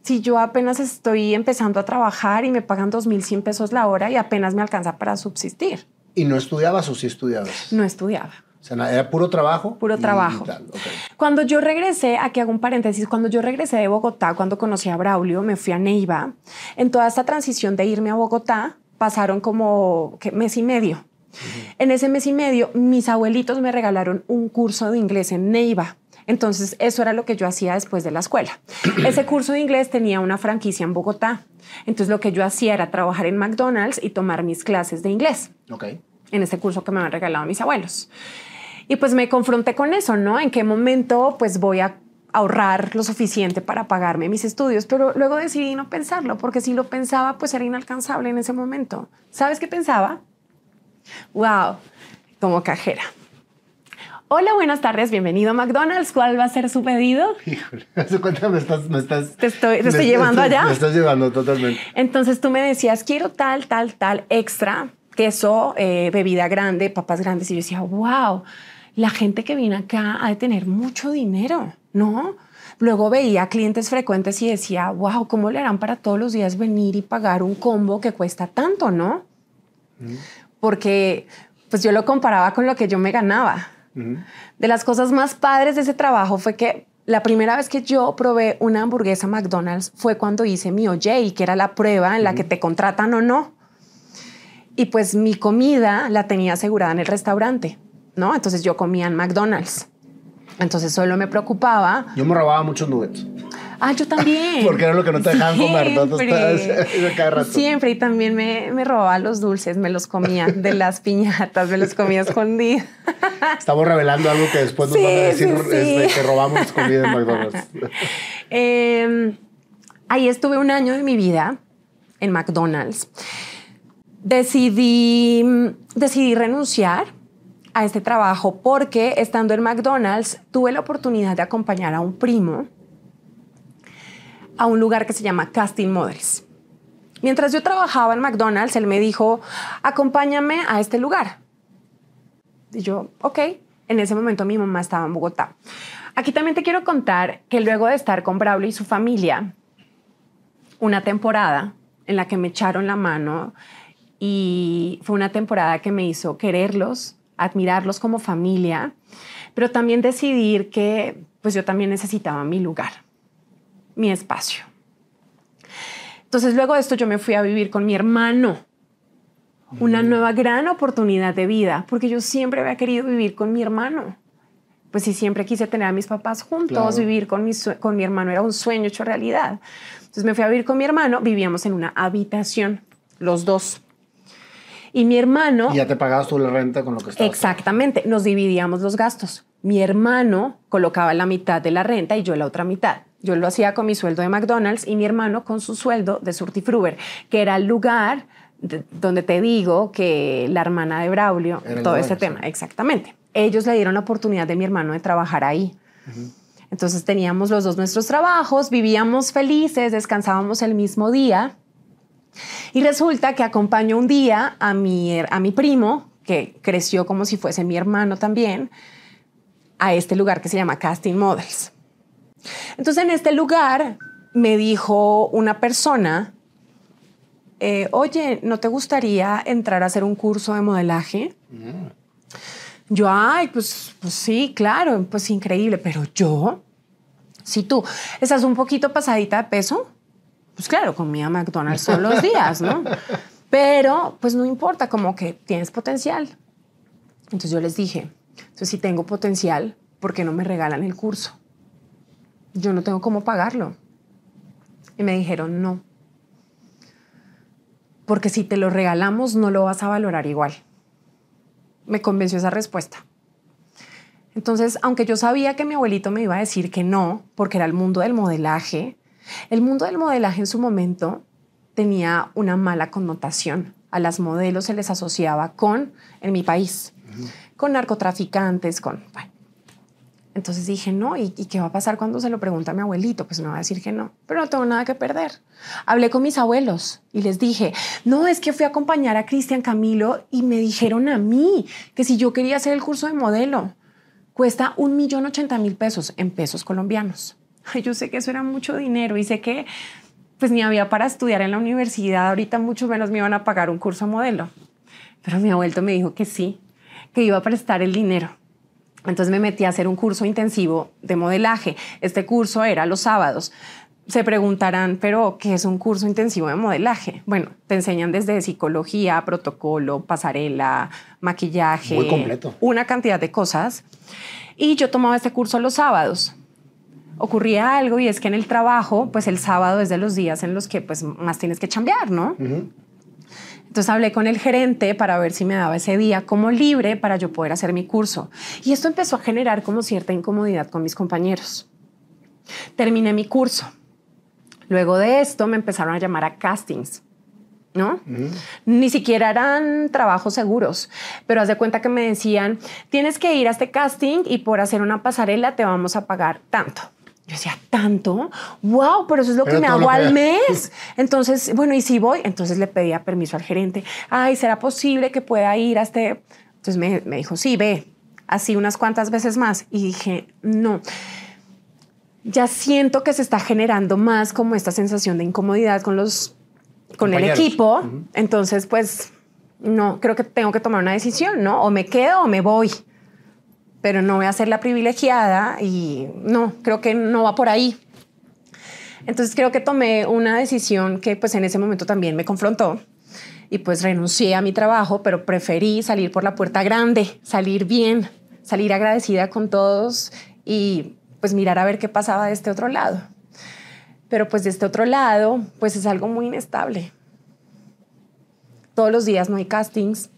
Si yo apenas estoy empezando a trabajar y me pagan 2.100 pesos la hora y apenas me alcanza para subsistir. ¿Y no estudiabas o sí estudiabas? No estudiaba. O sea, era puro trabajo. Puro trabajo. Cuando yo regresé, aquí hago un paréntesis, cuando yo regresé de Bogotá, cuando conocí a Braulio, me fui a Neiva. En toda esta transición de irme a Bogotá, pasaron como mes y medio. En ese mes y medio, mis abuelitos me regalaron un curso de inglés en Neiva. Entonces, eso era lo que yo hacía después de la escuela. [clears throat] Ese curso de inglés tenía una franquicia en Bogotá. Entonces, lo que yo hacía era trabajar en McDonald's y tomar mis clases de inglés. Ok. En ese curso que me habían regalado mis abuelos. Y pues me confronté con eso, ¿no? En qué momento pues voy a ahorrar lo suficiente para pagarme mis estudios, pero luego decidí no pensarlo, porque si lo pensaba, pues era inalcanzable en ese momento. ¿Sabes qué pensaba? Wow, como cajera. Hola, buenas tardes, bienvenido a McDonald's. ¿Cuál va a ser su pedido? Híjole, [laughs] ¿hace cuenta me estás, me estás... Te estoy, te estoy llevando allá. Me estás llevando totalmente. Entonces tú me decías, quiero tal, tal, tal extra, queso, eh, bebida grande, papas grandes. Y yo decía, wow, la gente que viene acá ha de tener mucho dinero, ¿no? Luego veía clientes frecuentes y decía, wow, ¿cómo le harán para todos los días venir y pagar un combo que cuesta tanto, no? Porque pues yo lo comparaba con lo que yo me ganaba. De las cosas más padres de ese trabajo fue que la primera vez que yo probé una hamburguesa McDonald's fue cuando hice mi OJ, que era la prueba en la que te contratan o no. Y pues mi comida la tenía asegurada en el restaurante. ¿No? Entonces yo comía en McDonald's. Entonces solo me preocupaba. Yo me robaba muchos nuggets. Ah, yo también. [laughs] Porque era lo que no te dejaban comer. [laughs] Cada Siempre. Y también me, me, robaba los dulces, me los comía de [laughs] las piñatas, me los comía escondidas. Estamos revelando algo que después nos van a decir que robamos comida en McDonald's. Em, ahí estuve un año de mi vida en McDonald's. Decidí, decidí renunciar a este trabajo porque estando en McDonald's tuve la oportunidad de acompañar a un primo a un lugar que se llama Casting Models. Mientras yo trabajaba en McDonald's, él me dijo, acompáñame a este lugar. Y yo, ok, en ese momento mi mamá estaba en Bogotá. Aquí también te quiero contar que luego de estar con Braulio y su familia, una temporada en la que me echaron la mano y fue una temporada que me hizo quererlos, admirarlos como familia, pero también decidir que pues yo también necesitaba mi lugar, mi espacio. Entonces luego de esto yo me fui a vivir con mi hermano, una nueva gran oportunidad de vida, porque yo siempre había querido vivir con mi hermano. Pues sí, siempre quise tener a mis papás juntos, vivir con mi, con mi hermano era un sueño hecho realidad. Entonces me fui a vivir con mi hermano, vivíamos en una habitación, los dos. Y mi hermano... Y ya te pagabas tú la renta con lo que estabas Exactamente, nos dividíamos los gastos. Mi hermano colocaba la mitad de la renta y yo la otra mitad. Yo lo hacía con mi sueldo de McDonald's y mi hermano con su sueldo de Surtifruber, que era el lugar donde te digo que la hermana de Braulio, todo ese tema, exactamente. Ellos le dieron la oportunidad de mi hermano de trabajar ahí. Entonces teníamos los dos nuestros trabajos, vivíamos felices, descansábamos el mismo día y resulta que acompaño un día a mi, a mi primo, que creció como si fuese mi hermano también, a este lugar que se llama Casting Models. Entonces en este lugar me dijo una persona, eh, oye, ¿no te gustaría entrar a hacer un curso de modelaje? Mm. Yo, ay, pues, pues sí, claro, pues increíble, pero yo, si tú estás un poquito pasadita de peso, pues claro, comía McDonald's todos los días, ¿no? Pero pues no importa, como que tienes potencial. Entonces yo les dije, entonces si tengo potencial, ¿por qué no me regalan el curso? Yo no tengo cómo pagarlo. Y me dijeron, no, porque si te lo regalamos no lo vas a valorar igual. Me convenció esa respuesta. Entonces, aunque yo sabía que mi abuelito me iba a decir que no, porque era el mundo del modelaje, el mundo del modelaje en su momento tenía una mala connotación. A las modelos se les asociaba con, en mi país, con narcotraficantes, con... Entonces dije, no, ¿y, qué va a pasar cuando se lo pregunta a mi abuelito? Pues me va a decir que no, pero no tengo nada que perder. Hablé con mis abuelos y les dije, no, es que fui a acompañar a Cristian Camilo y me dijeron a mí que si yo quería hacer el curso de modelo, cuesta un millón ochenta mil pesos en pesos colombianos. [laughs] Yo sé que eso era mucho dinero y sé que pues ni había para estudiar en la universidad, ahorita mucho menos me iban a pagar un curso modelo. Pero mi abuelo me dijo que sí, que iba a prestar el dinero. Entonces me metí a hacer un curso intensivo de modelaje. Este curso era los sábados. Se preguntarán, pero ¿qué es un curso intensivo de modelaje? Bueno, te enseñan desde psicología, protocolo, pasarela, maquillaje. Muy completo. Una cantidad de cosas. Y yo tomaba este curso los sábados. Ocurría algo y es que en el trabajo, pues el sábado es de los días en los que pues más tienes que chambear, ¿no? Entonces hablé con el gerente para ver si me daba ese día como libre para yo poder hacer mi curso. Y esto empezó a generar como cierta incomodidad con mis compañeros. Terminé mi curso. Luego de esto me empezaron a llamar a castings. ¿no? Ni siquiera eran trabajos seguros, pero haz de cuenta que me decían, tienes que ir a este casting y por hacer una pasarela te vamos a pagar tanto. Yo decía, ¿tanto? ¡Wow! Pero eso es lo que me hago al mes. Entonces, bueno, ¿y si voy? Entonces le pedía permiso al gerente. Ay, ¿será posible que pueda ir a este? Entonces me, me dijo, sí, ve, así unas cuantas veces más. Y dije, no ya siento que se está generando más como esta sensación de incomodidad con los con el equipo. Entonces, pues no creo que tengo que tomar una decisión, ¿no? O me quedo o me voy. Pero no voy a ser la privilegiada y no, creo que no va por ahí. Entonces creo que tomé una decisión que pues en ese momento también me confrontó y pues renuncié a mi trabajo, pero preferí salir por la puerta grande, salir bien, salir agradecida con todos y pues mirar a ver qué pasaba de este otro lado. Pero pues de este otro lado, pues es algo muy inestable. Todos los días no hay castings,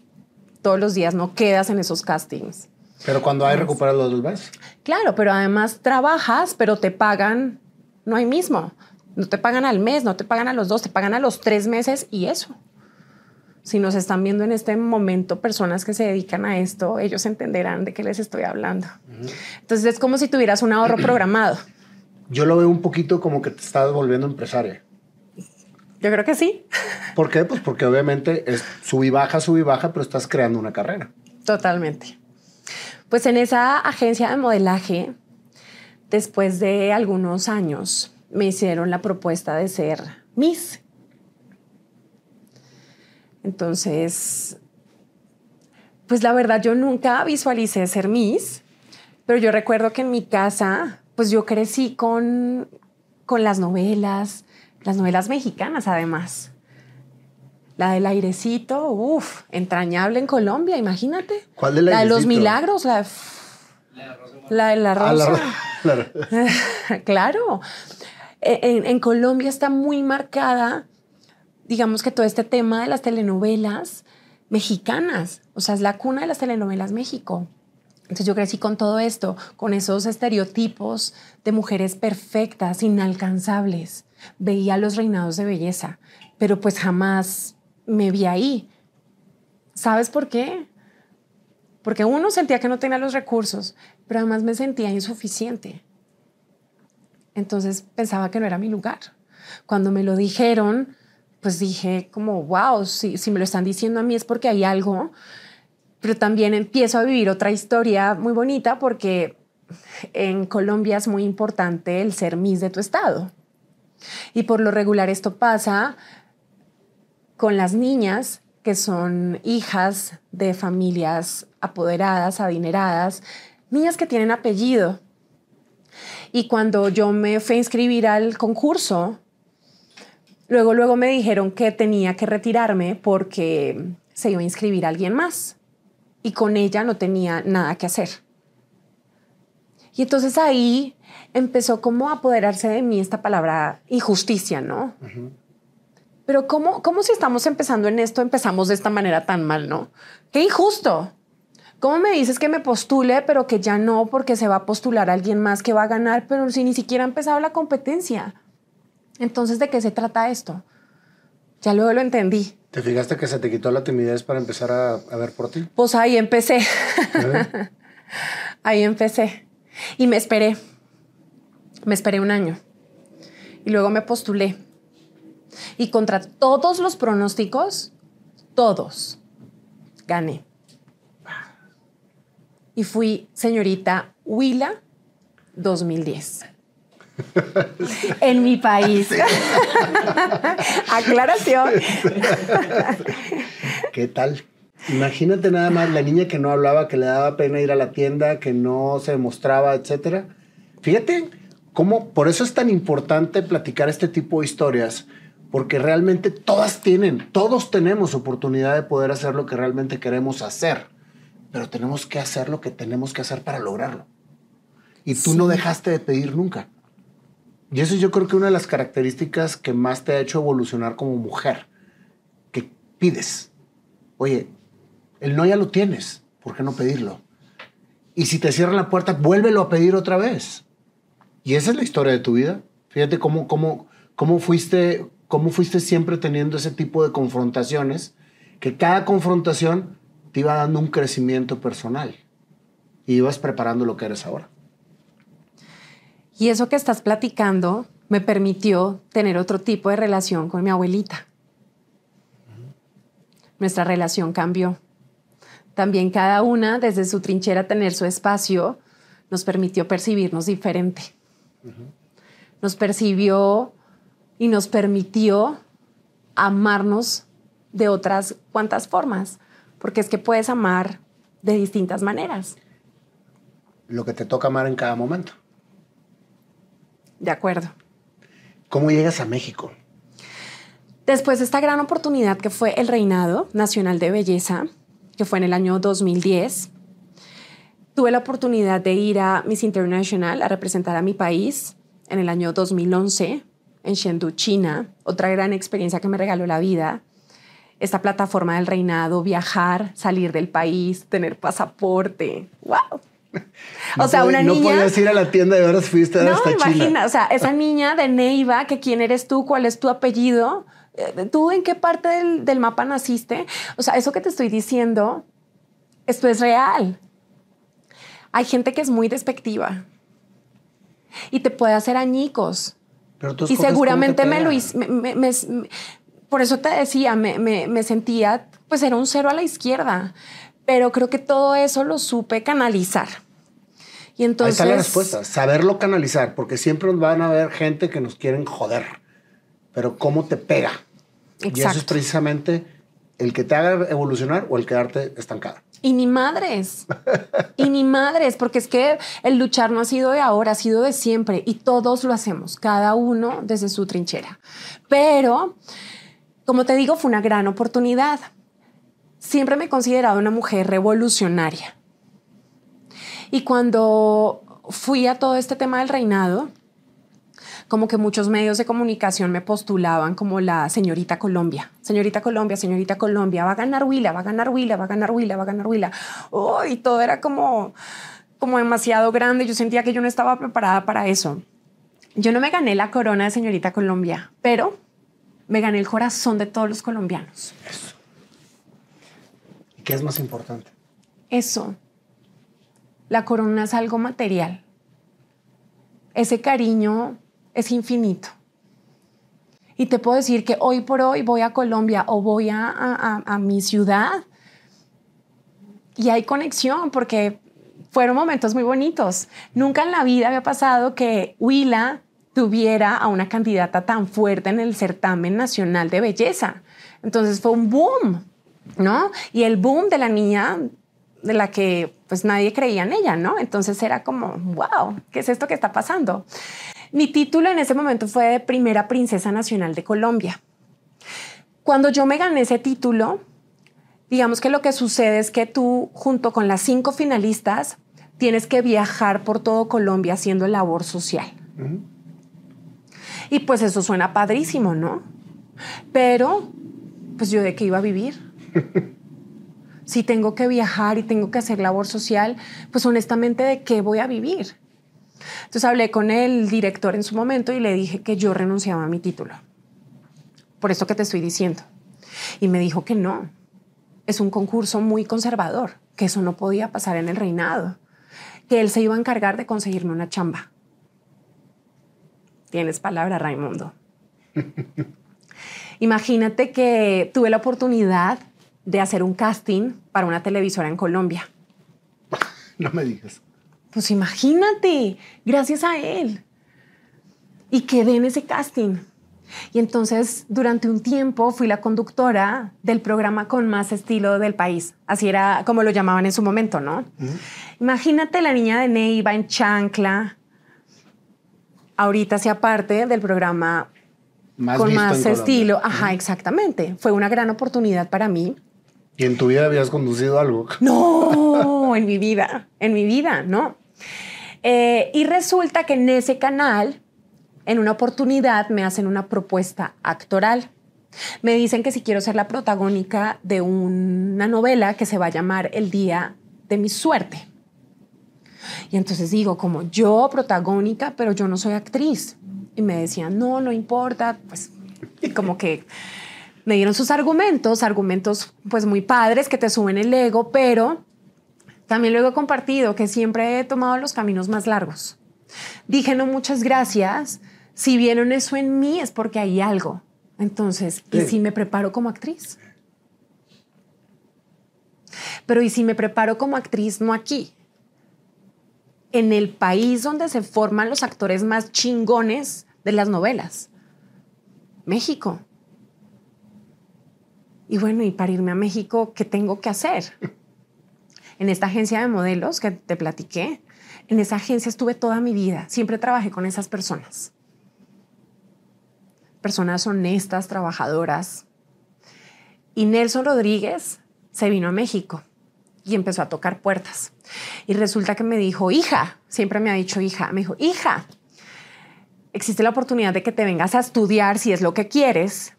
todos los días no quedas en esos castings. Pero cuando hay recuperar los dos Claro, pero además trabajas, pero te pagan, no hay mismo. No te pagan al mes, no te pagan a los dos, te pagan a los tres meses y eso. Si nos están viendo en este momento personas que se dedican a esto, ellos entenderán de qué les estoy hablando. Entonces es como si tuvieras un ahorro programado. Yo lo veo un poquito como que te estás volviendo empresaria. Yo creo que sí. ¿Por qué? Pues porque obviamente es sub y baja, sub y baja, pero estás creando una carrera. Totalmente. Pues en esa agencia de modelaje, después de algunos años, me hicieron la propuesta de ser Miss entonces, pues la verdad yo nunca visualicé ser Miss, pero yo recuerdo que en mi casa, pues yo crecí con, con las novelas, las novelas mexicanas además. La del airecito, uff, entrañable en Colombia, imagínate. ¿Cuál de la de los milagros, la de la, de la ah, [laughs] rosa. claro. En, en, Colombia está muy marcada digamos que todo este tema de las telenovelas mexicanas, o sea, es la cuna de las telenovelas México. Entonces yo crecí con todo esto, con esos estereotipos de mujeres perfectas, inalcanzables. Veía los reinados de belleza, pero pues jamás me vi ahí. ¿Sabes por qué? Porque uno sentía que no tenía los recursos, pero además me sentía insuficiente. Entonces pensaba que no era mi lugar. Cuando me lo dijeron, pues dije como, wow, si, si me lo están diciendo a mí es porque hay algo, pero también empiezo a vivir otra historia muy bonita porque en Colombia es muy importante el ser Miss de tu estado. Y por lo regular esto pasa con las niñas que son hijas de familias apoderadas, adineradas, niñas que tienen apellido. Y cuando yo me fui a inscribir al concurso, Luego, luego me dijeron que tenía que retirarme porque se iba a inscribir alguien más y con ella no tenía nada que hacer. Y entonces ahí empezó como a apoderarse de mí esta palabra injusticia, ¿no? Pero ¿cómo, ¿cómo si estamos empezando en esto, empezamos de esta manera tan mal, ¿no? Qué injusto. ¿Cómo me dices que me postule, pero que ya no, porque se va a postular alguien más que va a ganar, pero si ni siquiera ha empezado la competencia? Entonces, ¿de qué se trata esto? Ya luego lo entendí. ¿Te fijaste que se te quitó la timidez para empezar a, ver por ti? Pues ahí empecé. [laughs] ahí empecé. Y me esperé. Me esperé un año. Y luego me postulé. Y contra todos los pronósticos, todos, gané. Y fui señorita Huila 2010. en mi país. [laughs] Aclaración. ¿Qué tal? Imagínate nada más la niña que no hablaba, que le daba pena ir a la tienda, que no se mostraba, etcétera. Fíjate cómo por eso es tan importante platicar este tipo de historias, porque realmente todas tienen, todos tenemos oportunidad de poder hacer lo que realmente queremos hacer, pero tenemos que hacer lo que tenemos que hacer para lograrlo. Y tú no dejaste de pedir nunca. Y eso yo creo que una de las características que más te ha hecho evolucionar como mujer, que pides. Oye, el no ya lo tienes, ¿por qué no pedirlo? Y si te cierran la puerta, vuélvelo a pedir otra vez. Y esa es la historia de tu vida. Fíjate cómo, cómo, cómo, fuiste, cómo fuiste siempre teniendo ese tipo de confrontaciones, que cada confrontación te iba dando un crecimiento personal y ibas preparando lo que eres ahora. Y eso que estás platicando me permitió tener otro tipo de relación con mi abuelita. Nuestra relación cambió. También cada una, desde su trinchera, tener su espacio, nos permitió percibirnos diferente. Nos percibió y nos permitió amarnos de otras cuantas formas, porque es que puedes amar de distintas maneras. Lo que te toca amar en cada momento. De acuerdo. ¿Cómo llegas a México? Después de esta gran oportunidad que fue el Reinado Nacional de Belleza, que fue en el año 2010, tuve la oportunidad de ir a Miss International a representar a mi país en el año 2011 en Chengdu, China. Otra gran experiencia que me regaló la vida. Esta plataforma del reinado, viajar, salir del país, tener pasaporte. ¡Wow! [laughs] o sea, una niña. No podías ir a la tienda de horas fuiste no, hasta imagina, o sea, esa niña de Neiva, que quién eres tú, cuál es tu apellido, eh, tú en qué parte del, del mapa naciste. O sea, eso que te estoy diciendo, esto es real. Hay gente que es muy despectiva y te puede hacer añicos. Pero y seguramente me lo hice. por eso te decía, me, sentía, pues era un cero a la izquierda. Pero creo que todo eso lo supe canalizar. Y entonces, Ahí está la respuesta, saberlo canalizar, porque siempre van a haber gente que nos quieren joder, pero cómo te pega. Y eso es precisamente el que te haga evolucionar o el quedarte estancada. Y ni madres, y ni madres, porque es que el luchar no ha sido de ahora, ha sido de siempre, y todos lo hacemos, cada uno desde su trinchera. Pero, como te digo, fue una gran oportunidad. Siempre me he considerado una mujer revolucionaria. Y cuando fui a todo este tema del reinado, como que muchos medios de comunicación me postulaban como la señorita Colombia. Señorita Colombia, señorita Colombia, va a ganar Huila, va a ganar Huila, va a ganar Huila, va a ganar Huila. Oh, y todo era como, como demasiado grande. Yo sentía que yo no estaba preparada para eso. Yo no me gané la corona de señorita Colombia, pero me gané el corazón de todos los colombianos. Eso. ¿Y qué es más importante? Eso la corona es algo material. Ese cariño es infinito. Y te puedo decir que hoy por hoy voy a Colombia o voy a, mi ciudad y hay conexión porque fueron momentos muy bonitos. Nunca en la vida había pasado que Huila tuviera a una candidata tan fuerte en el certamen nacional de belleza. Entonces fue un boom, ¿no? Y el boom de la niña de la que pues nadie creía en ella, ¿no? Entonces era como, wow, ¿qué es esto que está pasando? Mi título en ese momento fue de primera princesa nacional de Colombia. Cuando yo me gané ese título, digamos que lo que sucede es que tú, junto con las cinco finalistas, tienes que viajar por todo Colombia haciendo labor social. Y pues eso suena padrísimo, ¿no? Pero, pues yo de qué iba a vivir. [laughs] si tengo que viajar y tengo que hacer labor social, pues honestamente, ¿de qué voy a vivir? Entonces hablé con el director en su momento y le dije que yo renunciaba a mi título. Por eso que te estoy diciendo. Y me dijo que no. Es un concurso muy conservador, que eso no podía pasar en el reinado, que él se iba a encargar de conseguirme una chamba. Tienes palabra, Raimundo. [laughs] Imagínate que tuve la oportunidad de hacer un casting para una televisora en Colombia. [laughs] No me digas. Pues imagínate, gracias a él. Y quedé en ese casting. Y entonces, durante un tiempo, fui la conductora del programa con más estilo del país. Así era como lo llamaban en su momento, ¿no? Imagínate la niña de Neiva en chancla. Ahorita hacía parte del programa con más estilo. Ajá, exactamente. Fue una gran oportunidad para mí. ¿Y en tu vida habías conducido algo? No, [laughs] en mi vida, en mi vida, no. Eh, y resulta que en ese canal, en una oportunidad, me hacen una propuesta actoral. Me dicen que si quiero ser la protagónica de una novela que se va a llamar El Día de mi Suerte. Y entonces digo, como yo protagónica, pero yo no soy actriz. Y me decían, no, no importa, pues como que me dieron sus argumentos, argumentos pues muy padres que te suben el ego, pero también luego he compartido que siempre he tomado los caminos más largos. Dije, no, muchas gracias. Si vieron eso en mí es porque hay algo. Entonces, ¿y si me preparo como actriz? Pero ¿y si me preparo como actriz no aquí? En el país donde se forman los actores más chingones de las novelas. México. Y bueno, y para irme a México, ¿qué tengo que hacer? En esta agencia de modelos que te platiqué, en esa agencia estuve toda mi vida. Siempre trabajé con esas personas. Personas honestas, trabajadoras. Y Nelson Rodríguez se vino a México y empezó a tocar puertas. Y resulta que me dijo, hija, siempre me ha dicho hija, me dijo, hija, existe la oportunidad de que te vengas a estudiar, si es lo que quieres,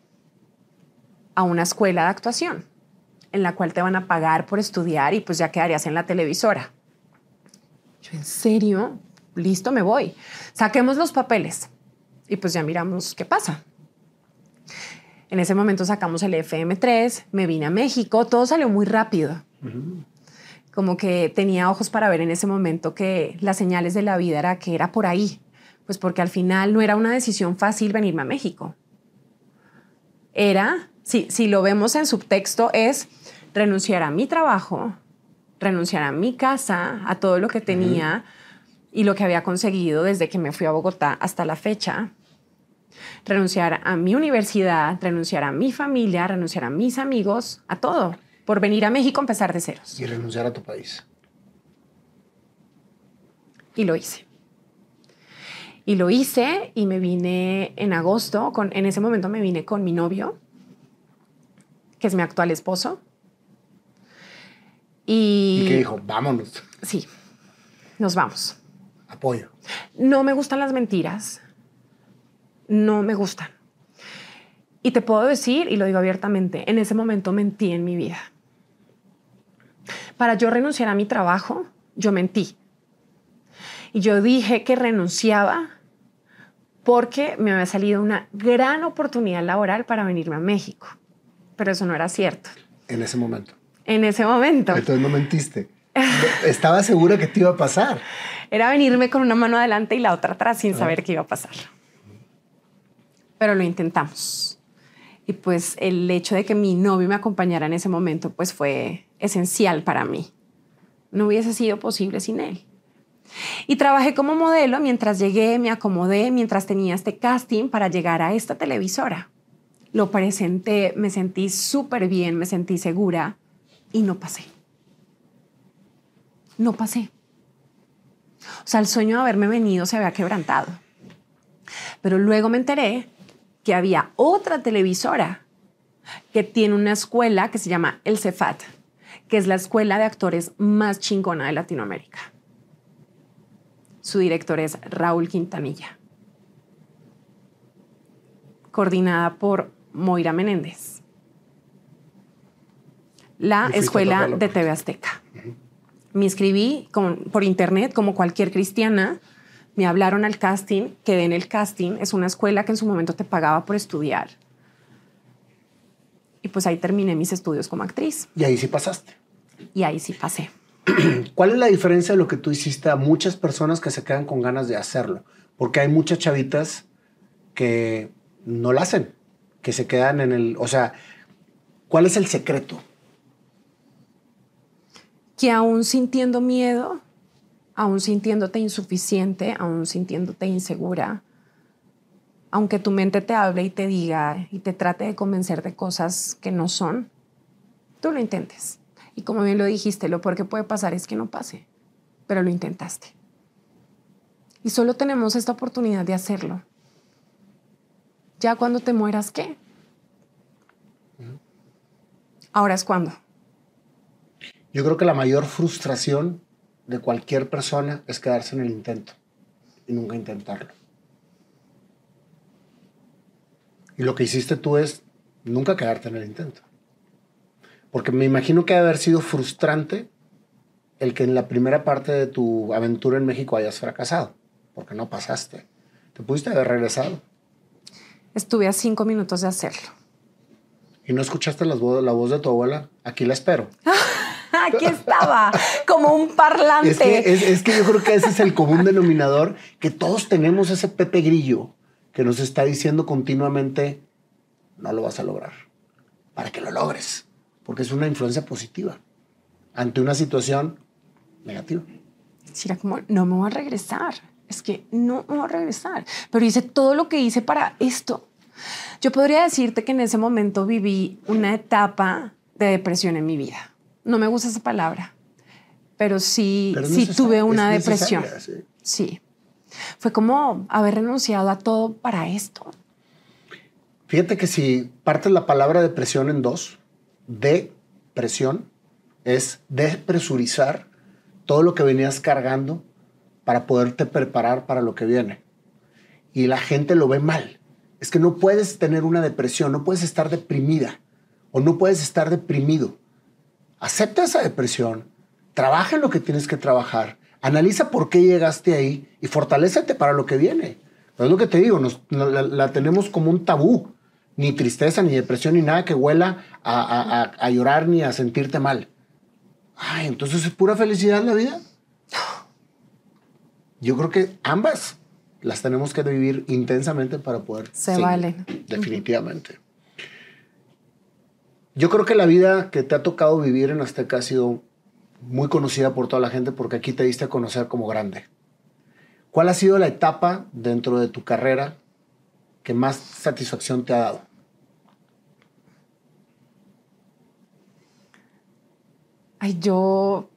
a una escuela de actuación en la cual te van a pagar por estudiar y pues ya quedarías en la televisora. Yo, ¿en serio? Listo, me voy. Saquemos los papeles y pues ya miramos qué pasa. En ese momento sacamos el FM3, me vine a México, todo salió muy rápido. Como que tenía ojos para ver en ese momento que las señales de la vida era que era por ahí, pues porque al final no era una decisión fácil venirme a México. Era, si, si lo vemos en subtexto, es renunciar a mi trabajo, renunciar a mi casa, a todo lo que tenía y lo que había conseguido desde que me fui a Bogotá hasta la fecha, renunciar a mi universidad, renunciar a mi familia, renunciar a mis amigos, a todo, por venir a México a empezar de ceros. Y renunciar a tu país. Y lo hice. Y lo hice y me vine en agosto, con, en ese momento me vine con mi novio, que es mi actual esposo. Y, ¿Y qué dijo? Vámonos. Sí, nos vamos. Apoyo. No me gustan las mentiras. No me gustan. Y te puedo decir, y lo digo abiertamente, en ese momento mentí en mi vida. Para yo renunciar a mi trabajo, yo mentí. Y yo dije que renunciaba porque me había salido una gran oportunidad laboral para venirme a México. Pero eso no era cierto. En ese momento en ese momento. Entonces no mentiste. Estaba segura que te iba a pasar. Era venirme con una mano adelante y la otra atrás sin ah. saber qué iba a pasar. Pero lo intentamos. Y pues el hecho de que mi novio me acompañara en ese momento pues fue esencial para mí. No hubiese sido posible sin él. Y trabajé como modelo mientras llegué, me acomodé, mientras tenía este casting para llegar a esta televisora. Lo presenté, me sentí súper bien, me sentí segura y no pasé. No pasé. O sea, el sueño de haberme venido se había quebrantado. Pero luego me enteré que había otra televisora que tiene una escuela que se llama El Cefat, que es la escuela de actores más chingona de Latinoamérica. Su director es Raúl Quintanilla. Coordinada por Moira Menéndez. La escuela de TV Azteca. Me inscribí por internet como cualquier cristiana. Me hablaron al casting, quedé en el casting. Es una escuela que en su momento te pagaba por estudiar. Y pues ahí terminé mis estudios como actriz. Y ahí sí pasaste. Y ahí sí pasé. [clears throat] ¿Cuál es la diferencia de lo que tú hiciste a muchas personas que se quedan con ganas de hacerlo? Porque hay muchas chavitas que no lo hacen, que se quedan en el... O sea, ¿cuál es el secreto? Que aún sintiendo miedo, aún sintiéndote insuficiente, aún sintiéndote insegura, aunque tu mente te hable y te diga y te trate de convencer de cosas que no son, tú lo intentes. Y como bien lo dijiste, lo peor que puede pasar es que no pase, pero lo intentaste. Y solo tenemos esta oportunidad de hacerlo. Ya cuando te mueras, ¿qué? Ahora es cuando. Yo creo que la mayor frustración de cualquier persona es quedarse en el intento y nunca intentarlo. Y lo que hiciste tú es nunca quedarte en el intento. Porque me imagino que debe haber sido frustrante el que en la primera parte de tu aventura en México hayas fracasado, porque no pasaste. Te pudiste haber regresado. Estuve a cinco minutos de hacerlo. ¿Y no escuchaste la voz, la voz de tu abuela? Aquí la espero. [laughs] Aquí estaba, como un parlante. Es que, es que yo creo que ese es el común denominador, que todos tenemos ese Pepe Grillo que nos está diciendo continuamente, no lo vas a lograr, para que lo logres porque es una influencia positiva ante una situación negativa. Era como, no me voy a regresar, es que no me voy a regresar, pero hice todo lo que hice para esto. Yo podría decirte que en ese momento viví una etapa de depresión en mi vida. No me gusta esa palabra, pero sí, sí tuve una depresión. Sí. sí. Fue como haber renunciado a todo para esto. Fíjate que si partes la palabra depresión en dos, depresión es despresurizar todo lo que venías cargando para poderte preparar para lo que viene. Y la gente lo ve mal. Es que no puedes tener una depresión, no puedes estar deprimida o no puedes estar deprimido. Acepta esa depresión, trabaja en lo que tienes que trabajar, analiza por qué llegaste ahí y fortalecete para lo que viene. es lo que te digo, la tenemos como un tabú ni tristeza, ni depresión, ni nada que huela a, llorar ni a sentirte mal. Ay, entonces es pura felicidad la vida. Yo creo que ambas las tenemos que vivir intensamente para poder. Se valen. Definitivamente. Yo creo que la vida que te ha tocado vivir en Azteca ha sido muy conocida por toda la gente porque aquí te diste a conocer como grande. ¿Cuál ha sido la etapa dentro de tu carrera que más satisfacción te ha dado? Ay, yo.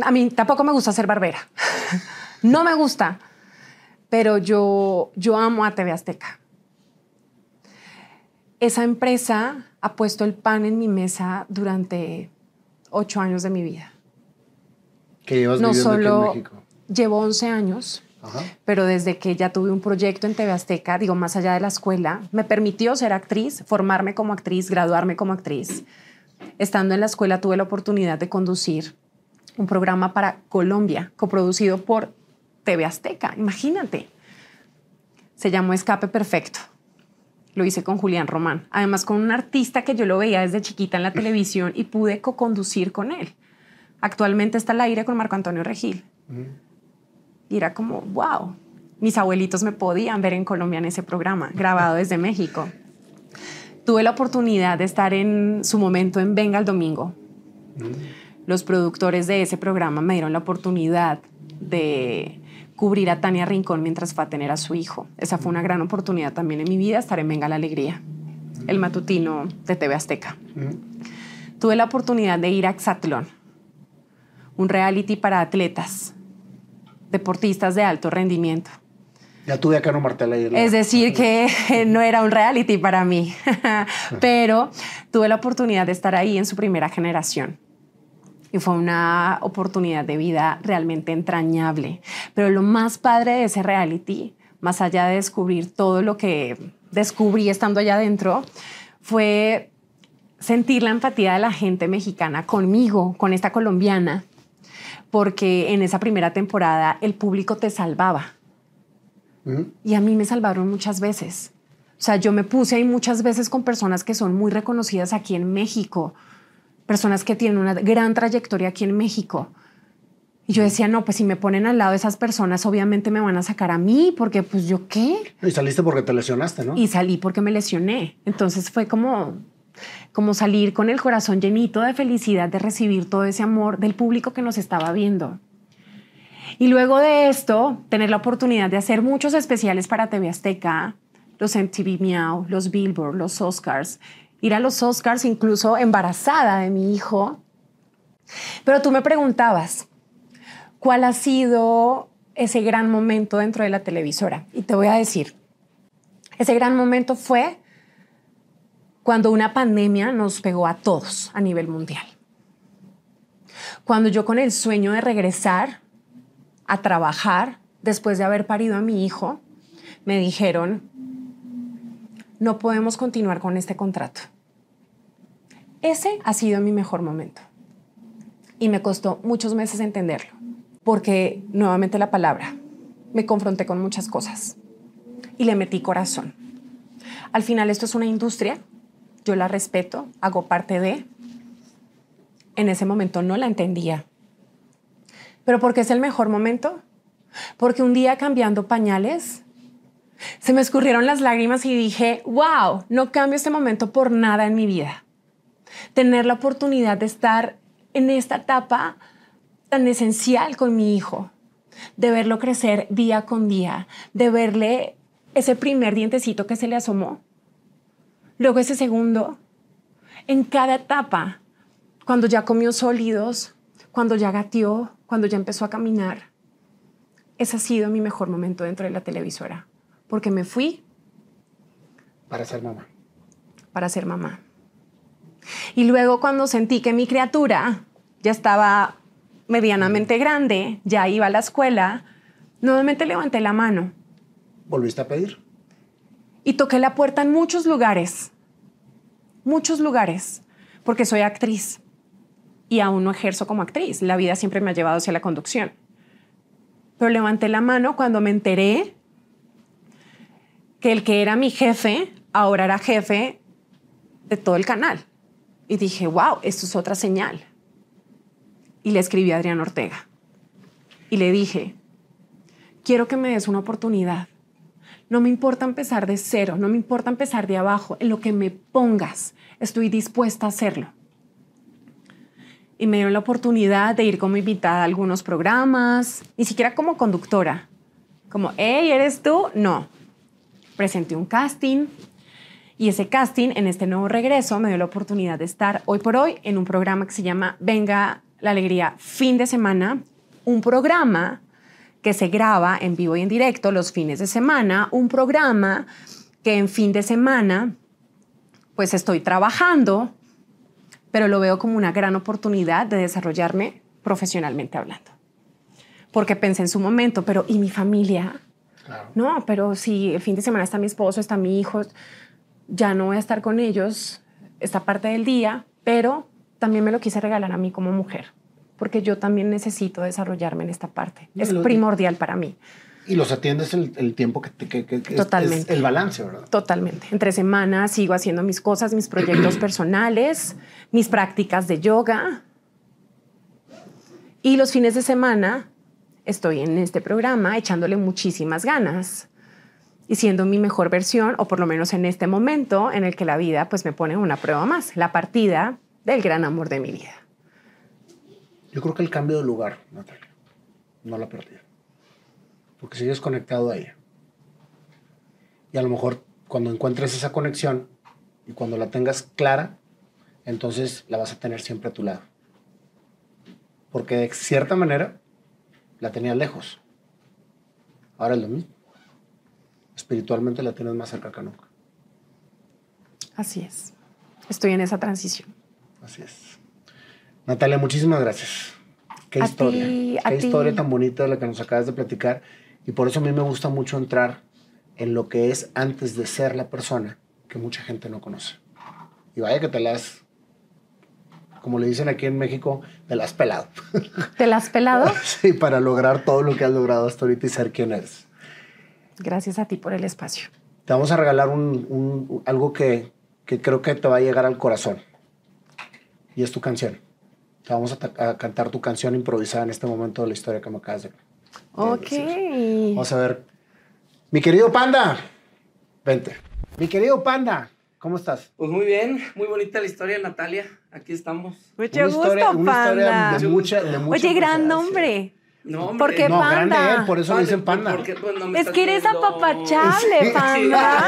A mí tampoco me gusta ser barbera. [laughs] no me gusta. Pero yo, yo amo a TV Azteca. Esa empresa ha puesto el pan en mi mesa durante ocho años de mi vida. ¿Qué llevas no solo aquí en México? Llevo 11 años. Pero desde que ya tuve un proyecto en TV Azteca, digo, más allá de la escuela, me permitió ser actriz, formarme como actriz, graduarme como actriz. Estando en la escuela tuve la oportunidad de conducir un programa para Colombia, coproducido por TV Azteca, imagínate. Se llamó Escape Perfecto. Lo hice con Julián Román, además con un artista que yo lo veía desde chiquita en la televisión y pude co-conducir con él. Actualmente está al aire con Marco Antonio Regil. Y era como, wow, mis abuelitos me podían ver en Colombia en ese programa, grabado desde México. Tuve la oportunidad de estar en su momento en Venga el Domingo. Los productores de ese programa me dieron la oportunidad de cubrir a Tania Rincón mientras fue a tener a su hijo. Esa fue una gran oportunidad también en mi vida, estar en Venga la Alegría, el matutino de TV Azteca. Tuve la oportunidad de ir a Exatlón, un reality para atletas deportistas de alto rendimiento. Ya tuve a Cano Martel ahí. Es decir, que [laughs] no era un reality para mí, [laughs] pero tuve la oportunidad de estar ahí en su primera generación. Y fue una oportunidad de vida realmente entrañable. Pero lo más padre de ese reality, más allá de descubrir todo lo que descubrí estando allá adentro, fue sentir la empatía de la gente mexicana conmigo, con esta colombiana, porque en esa primera temporada el público te salvaba. Y a mí me salvaron muchas veces. O sea, yo me puse ahí muchas veces con personas que son muy reconocidas aquí en México, personas que tienen una gran trayectoria aquí en México. Y yo decía, no, pues si me ponen al lado de esas personas, obviamente me van a sacar a mí, porque pues yo qué. Y saliste porque te lesionaste, ¿no? Y salí porque me lesioné. Entonces fue como, como salir con el corazón llenito de felicidad de recibir todo ese amor del público que nos estaba viendo. Y luego de esto, tener la oportunidad de hacer muchos especiales para TV Azteca, los MTV Meow, los Billboard, los Oscars, ir a los Oscars incluso embarazada de mi hijo. Pero tú me preguntabas, ¿cuál ha sido ese gran momento dentro de la televisora? Y te voy a decir, ese gran momento fue cuando una pandemia nos pegó a todos a nivel mundial. Cuando yo con el sueño de regresar a trabajar después de haber parido a mi hijo, me dijeron, no podemos continuar con este contrato. Ese ha sido mi mejor momento. Y me costó muchos meses entenderlo porque nuevamente la palabra, me confronté con muchas cosas y le metí corazón. Al final esto es una industria, yo la respeto, hago parte de. En ese momento no la entendía. Pero porque es el mejor momento, porque un día cambiando pañales, se me escurrieron las lágrimas y dije, wow, no cambio este momento por nada en mi vida. Tener la oportunidad de estar en esta etapa tan esencial con mi hijo, de verlo crecer día con día, de verle ese primer dientecito que se le asomó, luego ese segundo, en cada etapa, cuando ya comió sólidos, cuando ya gateó, cuando ya empezó a caminar. Ese ha sido mi mejor momento dentro de la televisora, porque me fui. Para ser mamá. Para ser mamá. Y luego cuando sentí que mi criatura ya estaba medianamente grande, ya iba a la escuela, nuevamente levanté la mano. ¿Volviste a pedir? Y toqué la puerta en muchos lugares, muchos lugares, porque soy actriz y aún no ejerzo como actriz. La vida siempre me ha llevado hacia la conducción. Pero levanté la mano cuando me enteré que el que era mi jefe ahora era jefe de todo el canal. Y dije, wow, esto es otra señal y le escribí a Adrián Ortega. Y le dije, quiero que me des una oportunidad. No me importa empezar de cero, no me importa empezar de abajo. En lo que me pongas, estoy dispuesta a hacerlo. Y me dieron la oportunidad de ir como invitada a algunos programas, ni siquiera como conductora. Como, hey, ¿eres tú? No. Presenté un casting y ese casting en este nuevo regreso me dio la oportunidad de estar hoy por hoy en un programa que se llama Venga la Alegría fin de semana, un programa que se graba en vivo y en directo los fines de semana, un programa que en fin de semana pues estoy trabajando, pero lo veo como una gran oportunidad de desarrollarme profesionalmente hablando. Porque pensé en su momento, pero ¿y mi familia? No, pero si el fin de semana está mi esposo, está mi hijo, ya no voy a estar con ellos esta parte del día, pero también me lo quise regalar a mí como mujer, porque yo también necesito desarrollarme en esta parte. Es primordial para mí. Y los atiendes el, tiempo que, que, que Totalmente. Es el balance, ¿verdad? Totalmente. Entre semanas sigo haciendo mis cosas, mis proyectos [clears throat] personales, mis prácticas de yoga. Y los fines de semana estoy en este programa echándole muchísimas ganas y siendo mi mejor versión, o por lo menos en este momento en el que la vida pues me pone una prueba más. La partida del gran amor de mi vida. Yo creo que el cambio de lugar, Natalia, no la perdí. Porque sigues conectado a ella. Y a lo mejor cuando encuentres esa conexión y cuando la tengas clara, entonces la vas a tener siempre a tu lado. Porque de cierta manera la tenías lejos. Ahora es lo mismo. Espiritualmente la tienes más cerca que nunca. Así es. Estoy en esa transición. Así es. Natalia, muchísimas gracias. Qué A historia. ti, qué ti. historia tan bonita la que nos acabas de platicar. Y por eso a mí me gusta mucho entrar en lo que es antes de ser la persona que mucha gente no conoce. Y vaya que te las, como le dicen aquí en México, te las has pelado. ¿Te la has pelado? [laughs] sí, para lograr todo lo que has logrado hasta ahorita y ser quien eres. Gracias a ti por el espacio. Te vamos a regalar un, un- algo que, que creo que te va a llegar al corazón. Y es tu canción. Te vamos a, ta- a cantar tu canción improvisada en este momento de la historia que me acabas de Ok. Vamos a ver. Mi querido Panda. Vente. Mi querido Panda. ¿Cómo estás? Pues muy bien, muy bonita la historia de Natalia. Aquí estamos. Mucho Una gusto, historia- una historia Panda. de mucha- de mucha Oye, gran nombre. No, ¿Por qué No, Panda? grande él, por eso le dicen Panda. porque, pues, no me Es que eres viendo. apapachable, Sí. Panda.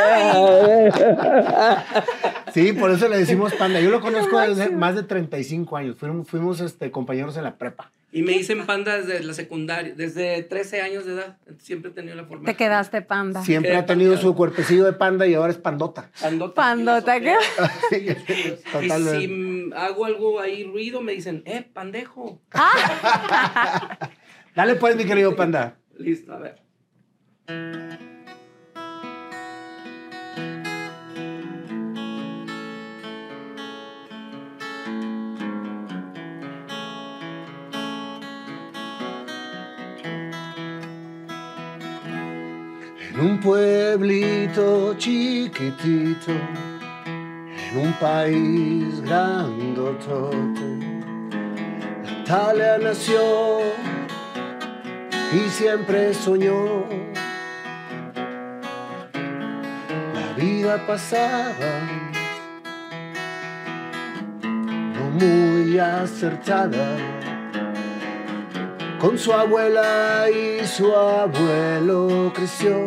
Sí, por eso le decimos Panda. Yo lo conozco desde más de 35 años. Fuimos, fuimos este, compañeros en la prepa. Y me dicen panda desde la secundaria, desde 13 años de edad. Siempre he tenido la forma. Te quedaste panda. Siempre ha tenido panda. su cuerpecillo de panda y ahora es pandota. Pandota. Pandota, ¿qué? Y Totalmente. si mm, hago algo ahí ruido, me dicen, eh, pandejo. [laughs] Dale pues, mi querido panda. [laughs] Listo, a ver. En un pueblito chiquitito, en un país grandotote, Natalia nació y siempre soñó. La vida pasaba, no muy acertada con su abuela y su abuelo creció.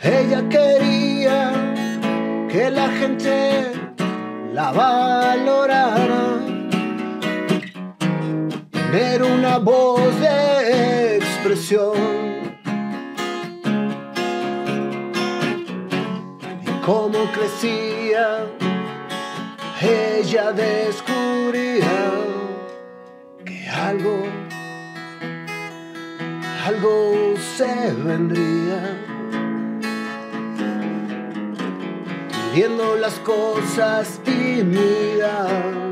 Ella quería que la gente la valorara, tener una voz de expresión. Y cómo crecía, ella descubría que algo, algo se vendría. Viendo las cosas tímidas,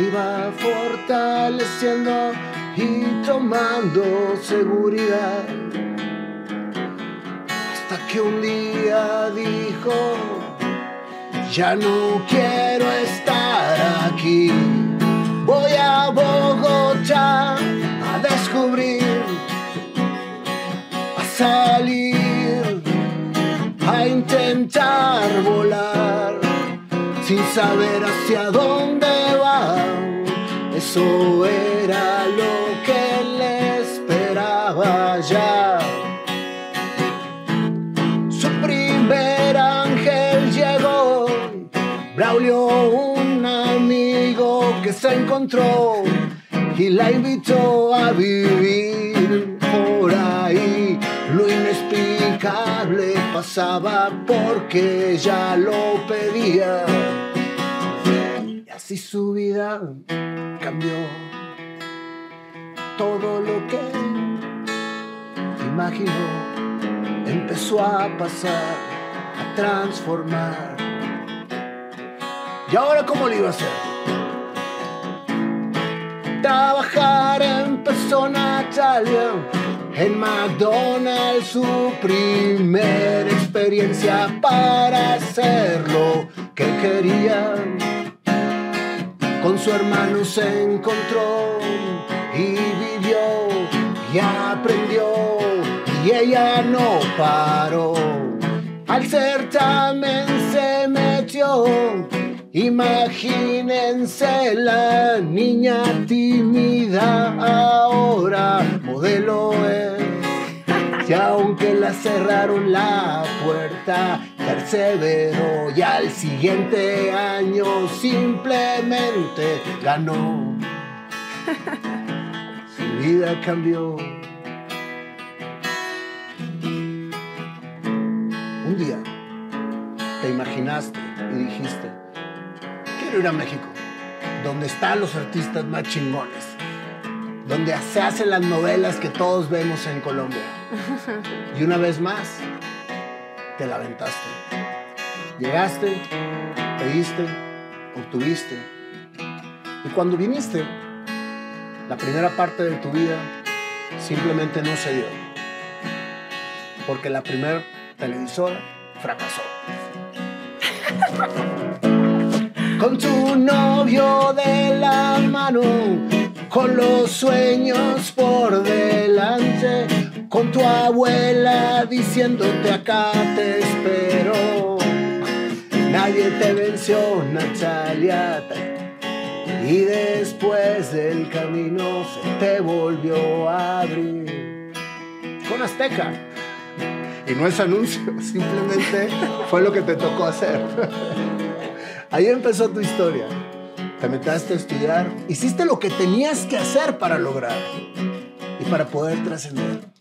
iba fortaleciendo y tomando seguridad. Hasta que un día dijo, ya no quiero estar aquí, voy a Bogotá a descubrir, a salir, a intentar volar, sin saber hacia dónde va, eso era lo que le esperaba ya. Su primer ángel llegó, Braulio, un amigo que se encontró y la invitó a vivir por ahí. Lo inexplicable pasaba porque ella lo pedía. Así su vida cambió. Todo lo que imaginó empezó a pasar, a transformar. ¿Y ahora cómo lo iba a hacer? Trabajar empezó Natalia en McDonald's, su primera experiencia para hacer lo que quería. Con su hermano se encontró y vivió y aprendió y ella no paró. Al certamen se metió. Imagínense la niña tímida ahora modelo es. Y aunque la cerraron la puerta, perseveró y al siguiente año simplemente ganó. [laughs] Su vida cambió. Un día te imaginaste y dijiste, quiero ir a México, donde están los artistas más chingones, donde se hacen las novelas que todos vemos en Colombia. [laughs] Y una vez más, te la aventaste. Llegaste, pediste, obtuviste. Y cuando viniste, la primera parte de tu vida simplemente no se dio. Porque la primera televisora fracasó. [laughs] Con tu novio de la mano, con los sueños por delante, con tu abuela diciéndote acá te espero. Nadie te venció, Natalia. Y después del camino se te volvió a abrir. Con Azteca. Y no es anuncio, [laughs] simplemente fue lo que te tocó hacer. [laughs] Ahí empezó tu historia. Te metiste a estudiar, hiciste lo que tenías que hacer para lograr y para poder trascender.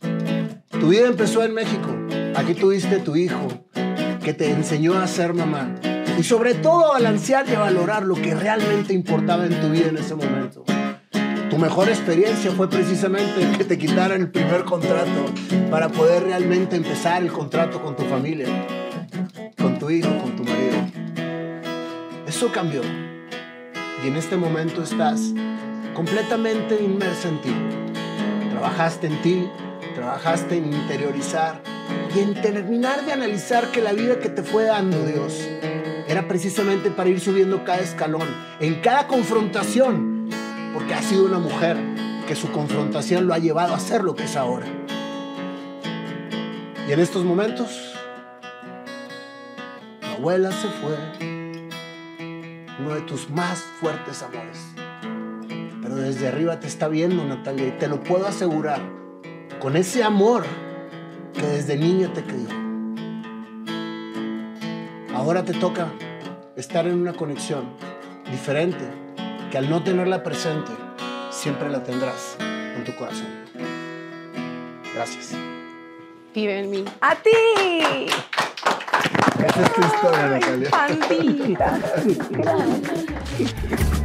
Tu vida empezó en México. Aquí tuviste tu hijo que te enseñó a ser mamá y sobre todo a balancear y valorar lo que realmente importaba en tu vida en ese momento. Tu mejor experiencia fue precisamente que te quitaran el primer contrato para poder realmente empezar el contrato con tu familia, con tu hijo, con tu marido. Eso cambió. Y en este momento estás completamente inmersa en ti. Trabajaste en ti, trabajaste en interiorizar y en terminar de analizar que la vida que te fue dando Dios era precisamente para ir subiendo cada escalón, en cada confrontación porque ha sido una mujer que su confrontación lo ha llevado a ser lo que es ahora. Y en estos momentos, tu abuela se fue, uno de tus más fuertes amores. Pero desde arriba te está viendo, Natalia, y te lo puedo asegurar, con ese amor que desde niña te crió. Ahora te toca estar en una conexión diferente que al no tenerla presente, siempre la tendrás en tu corazón. Gracias. Vive en mí. ¡A ti! Esa es tu historia, Natalia. Pandita. Gracias. [laughs]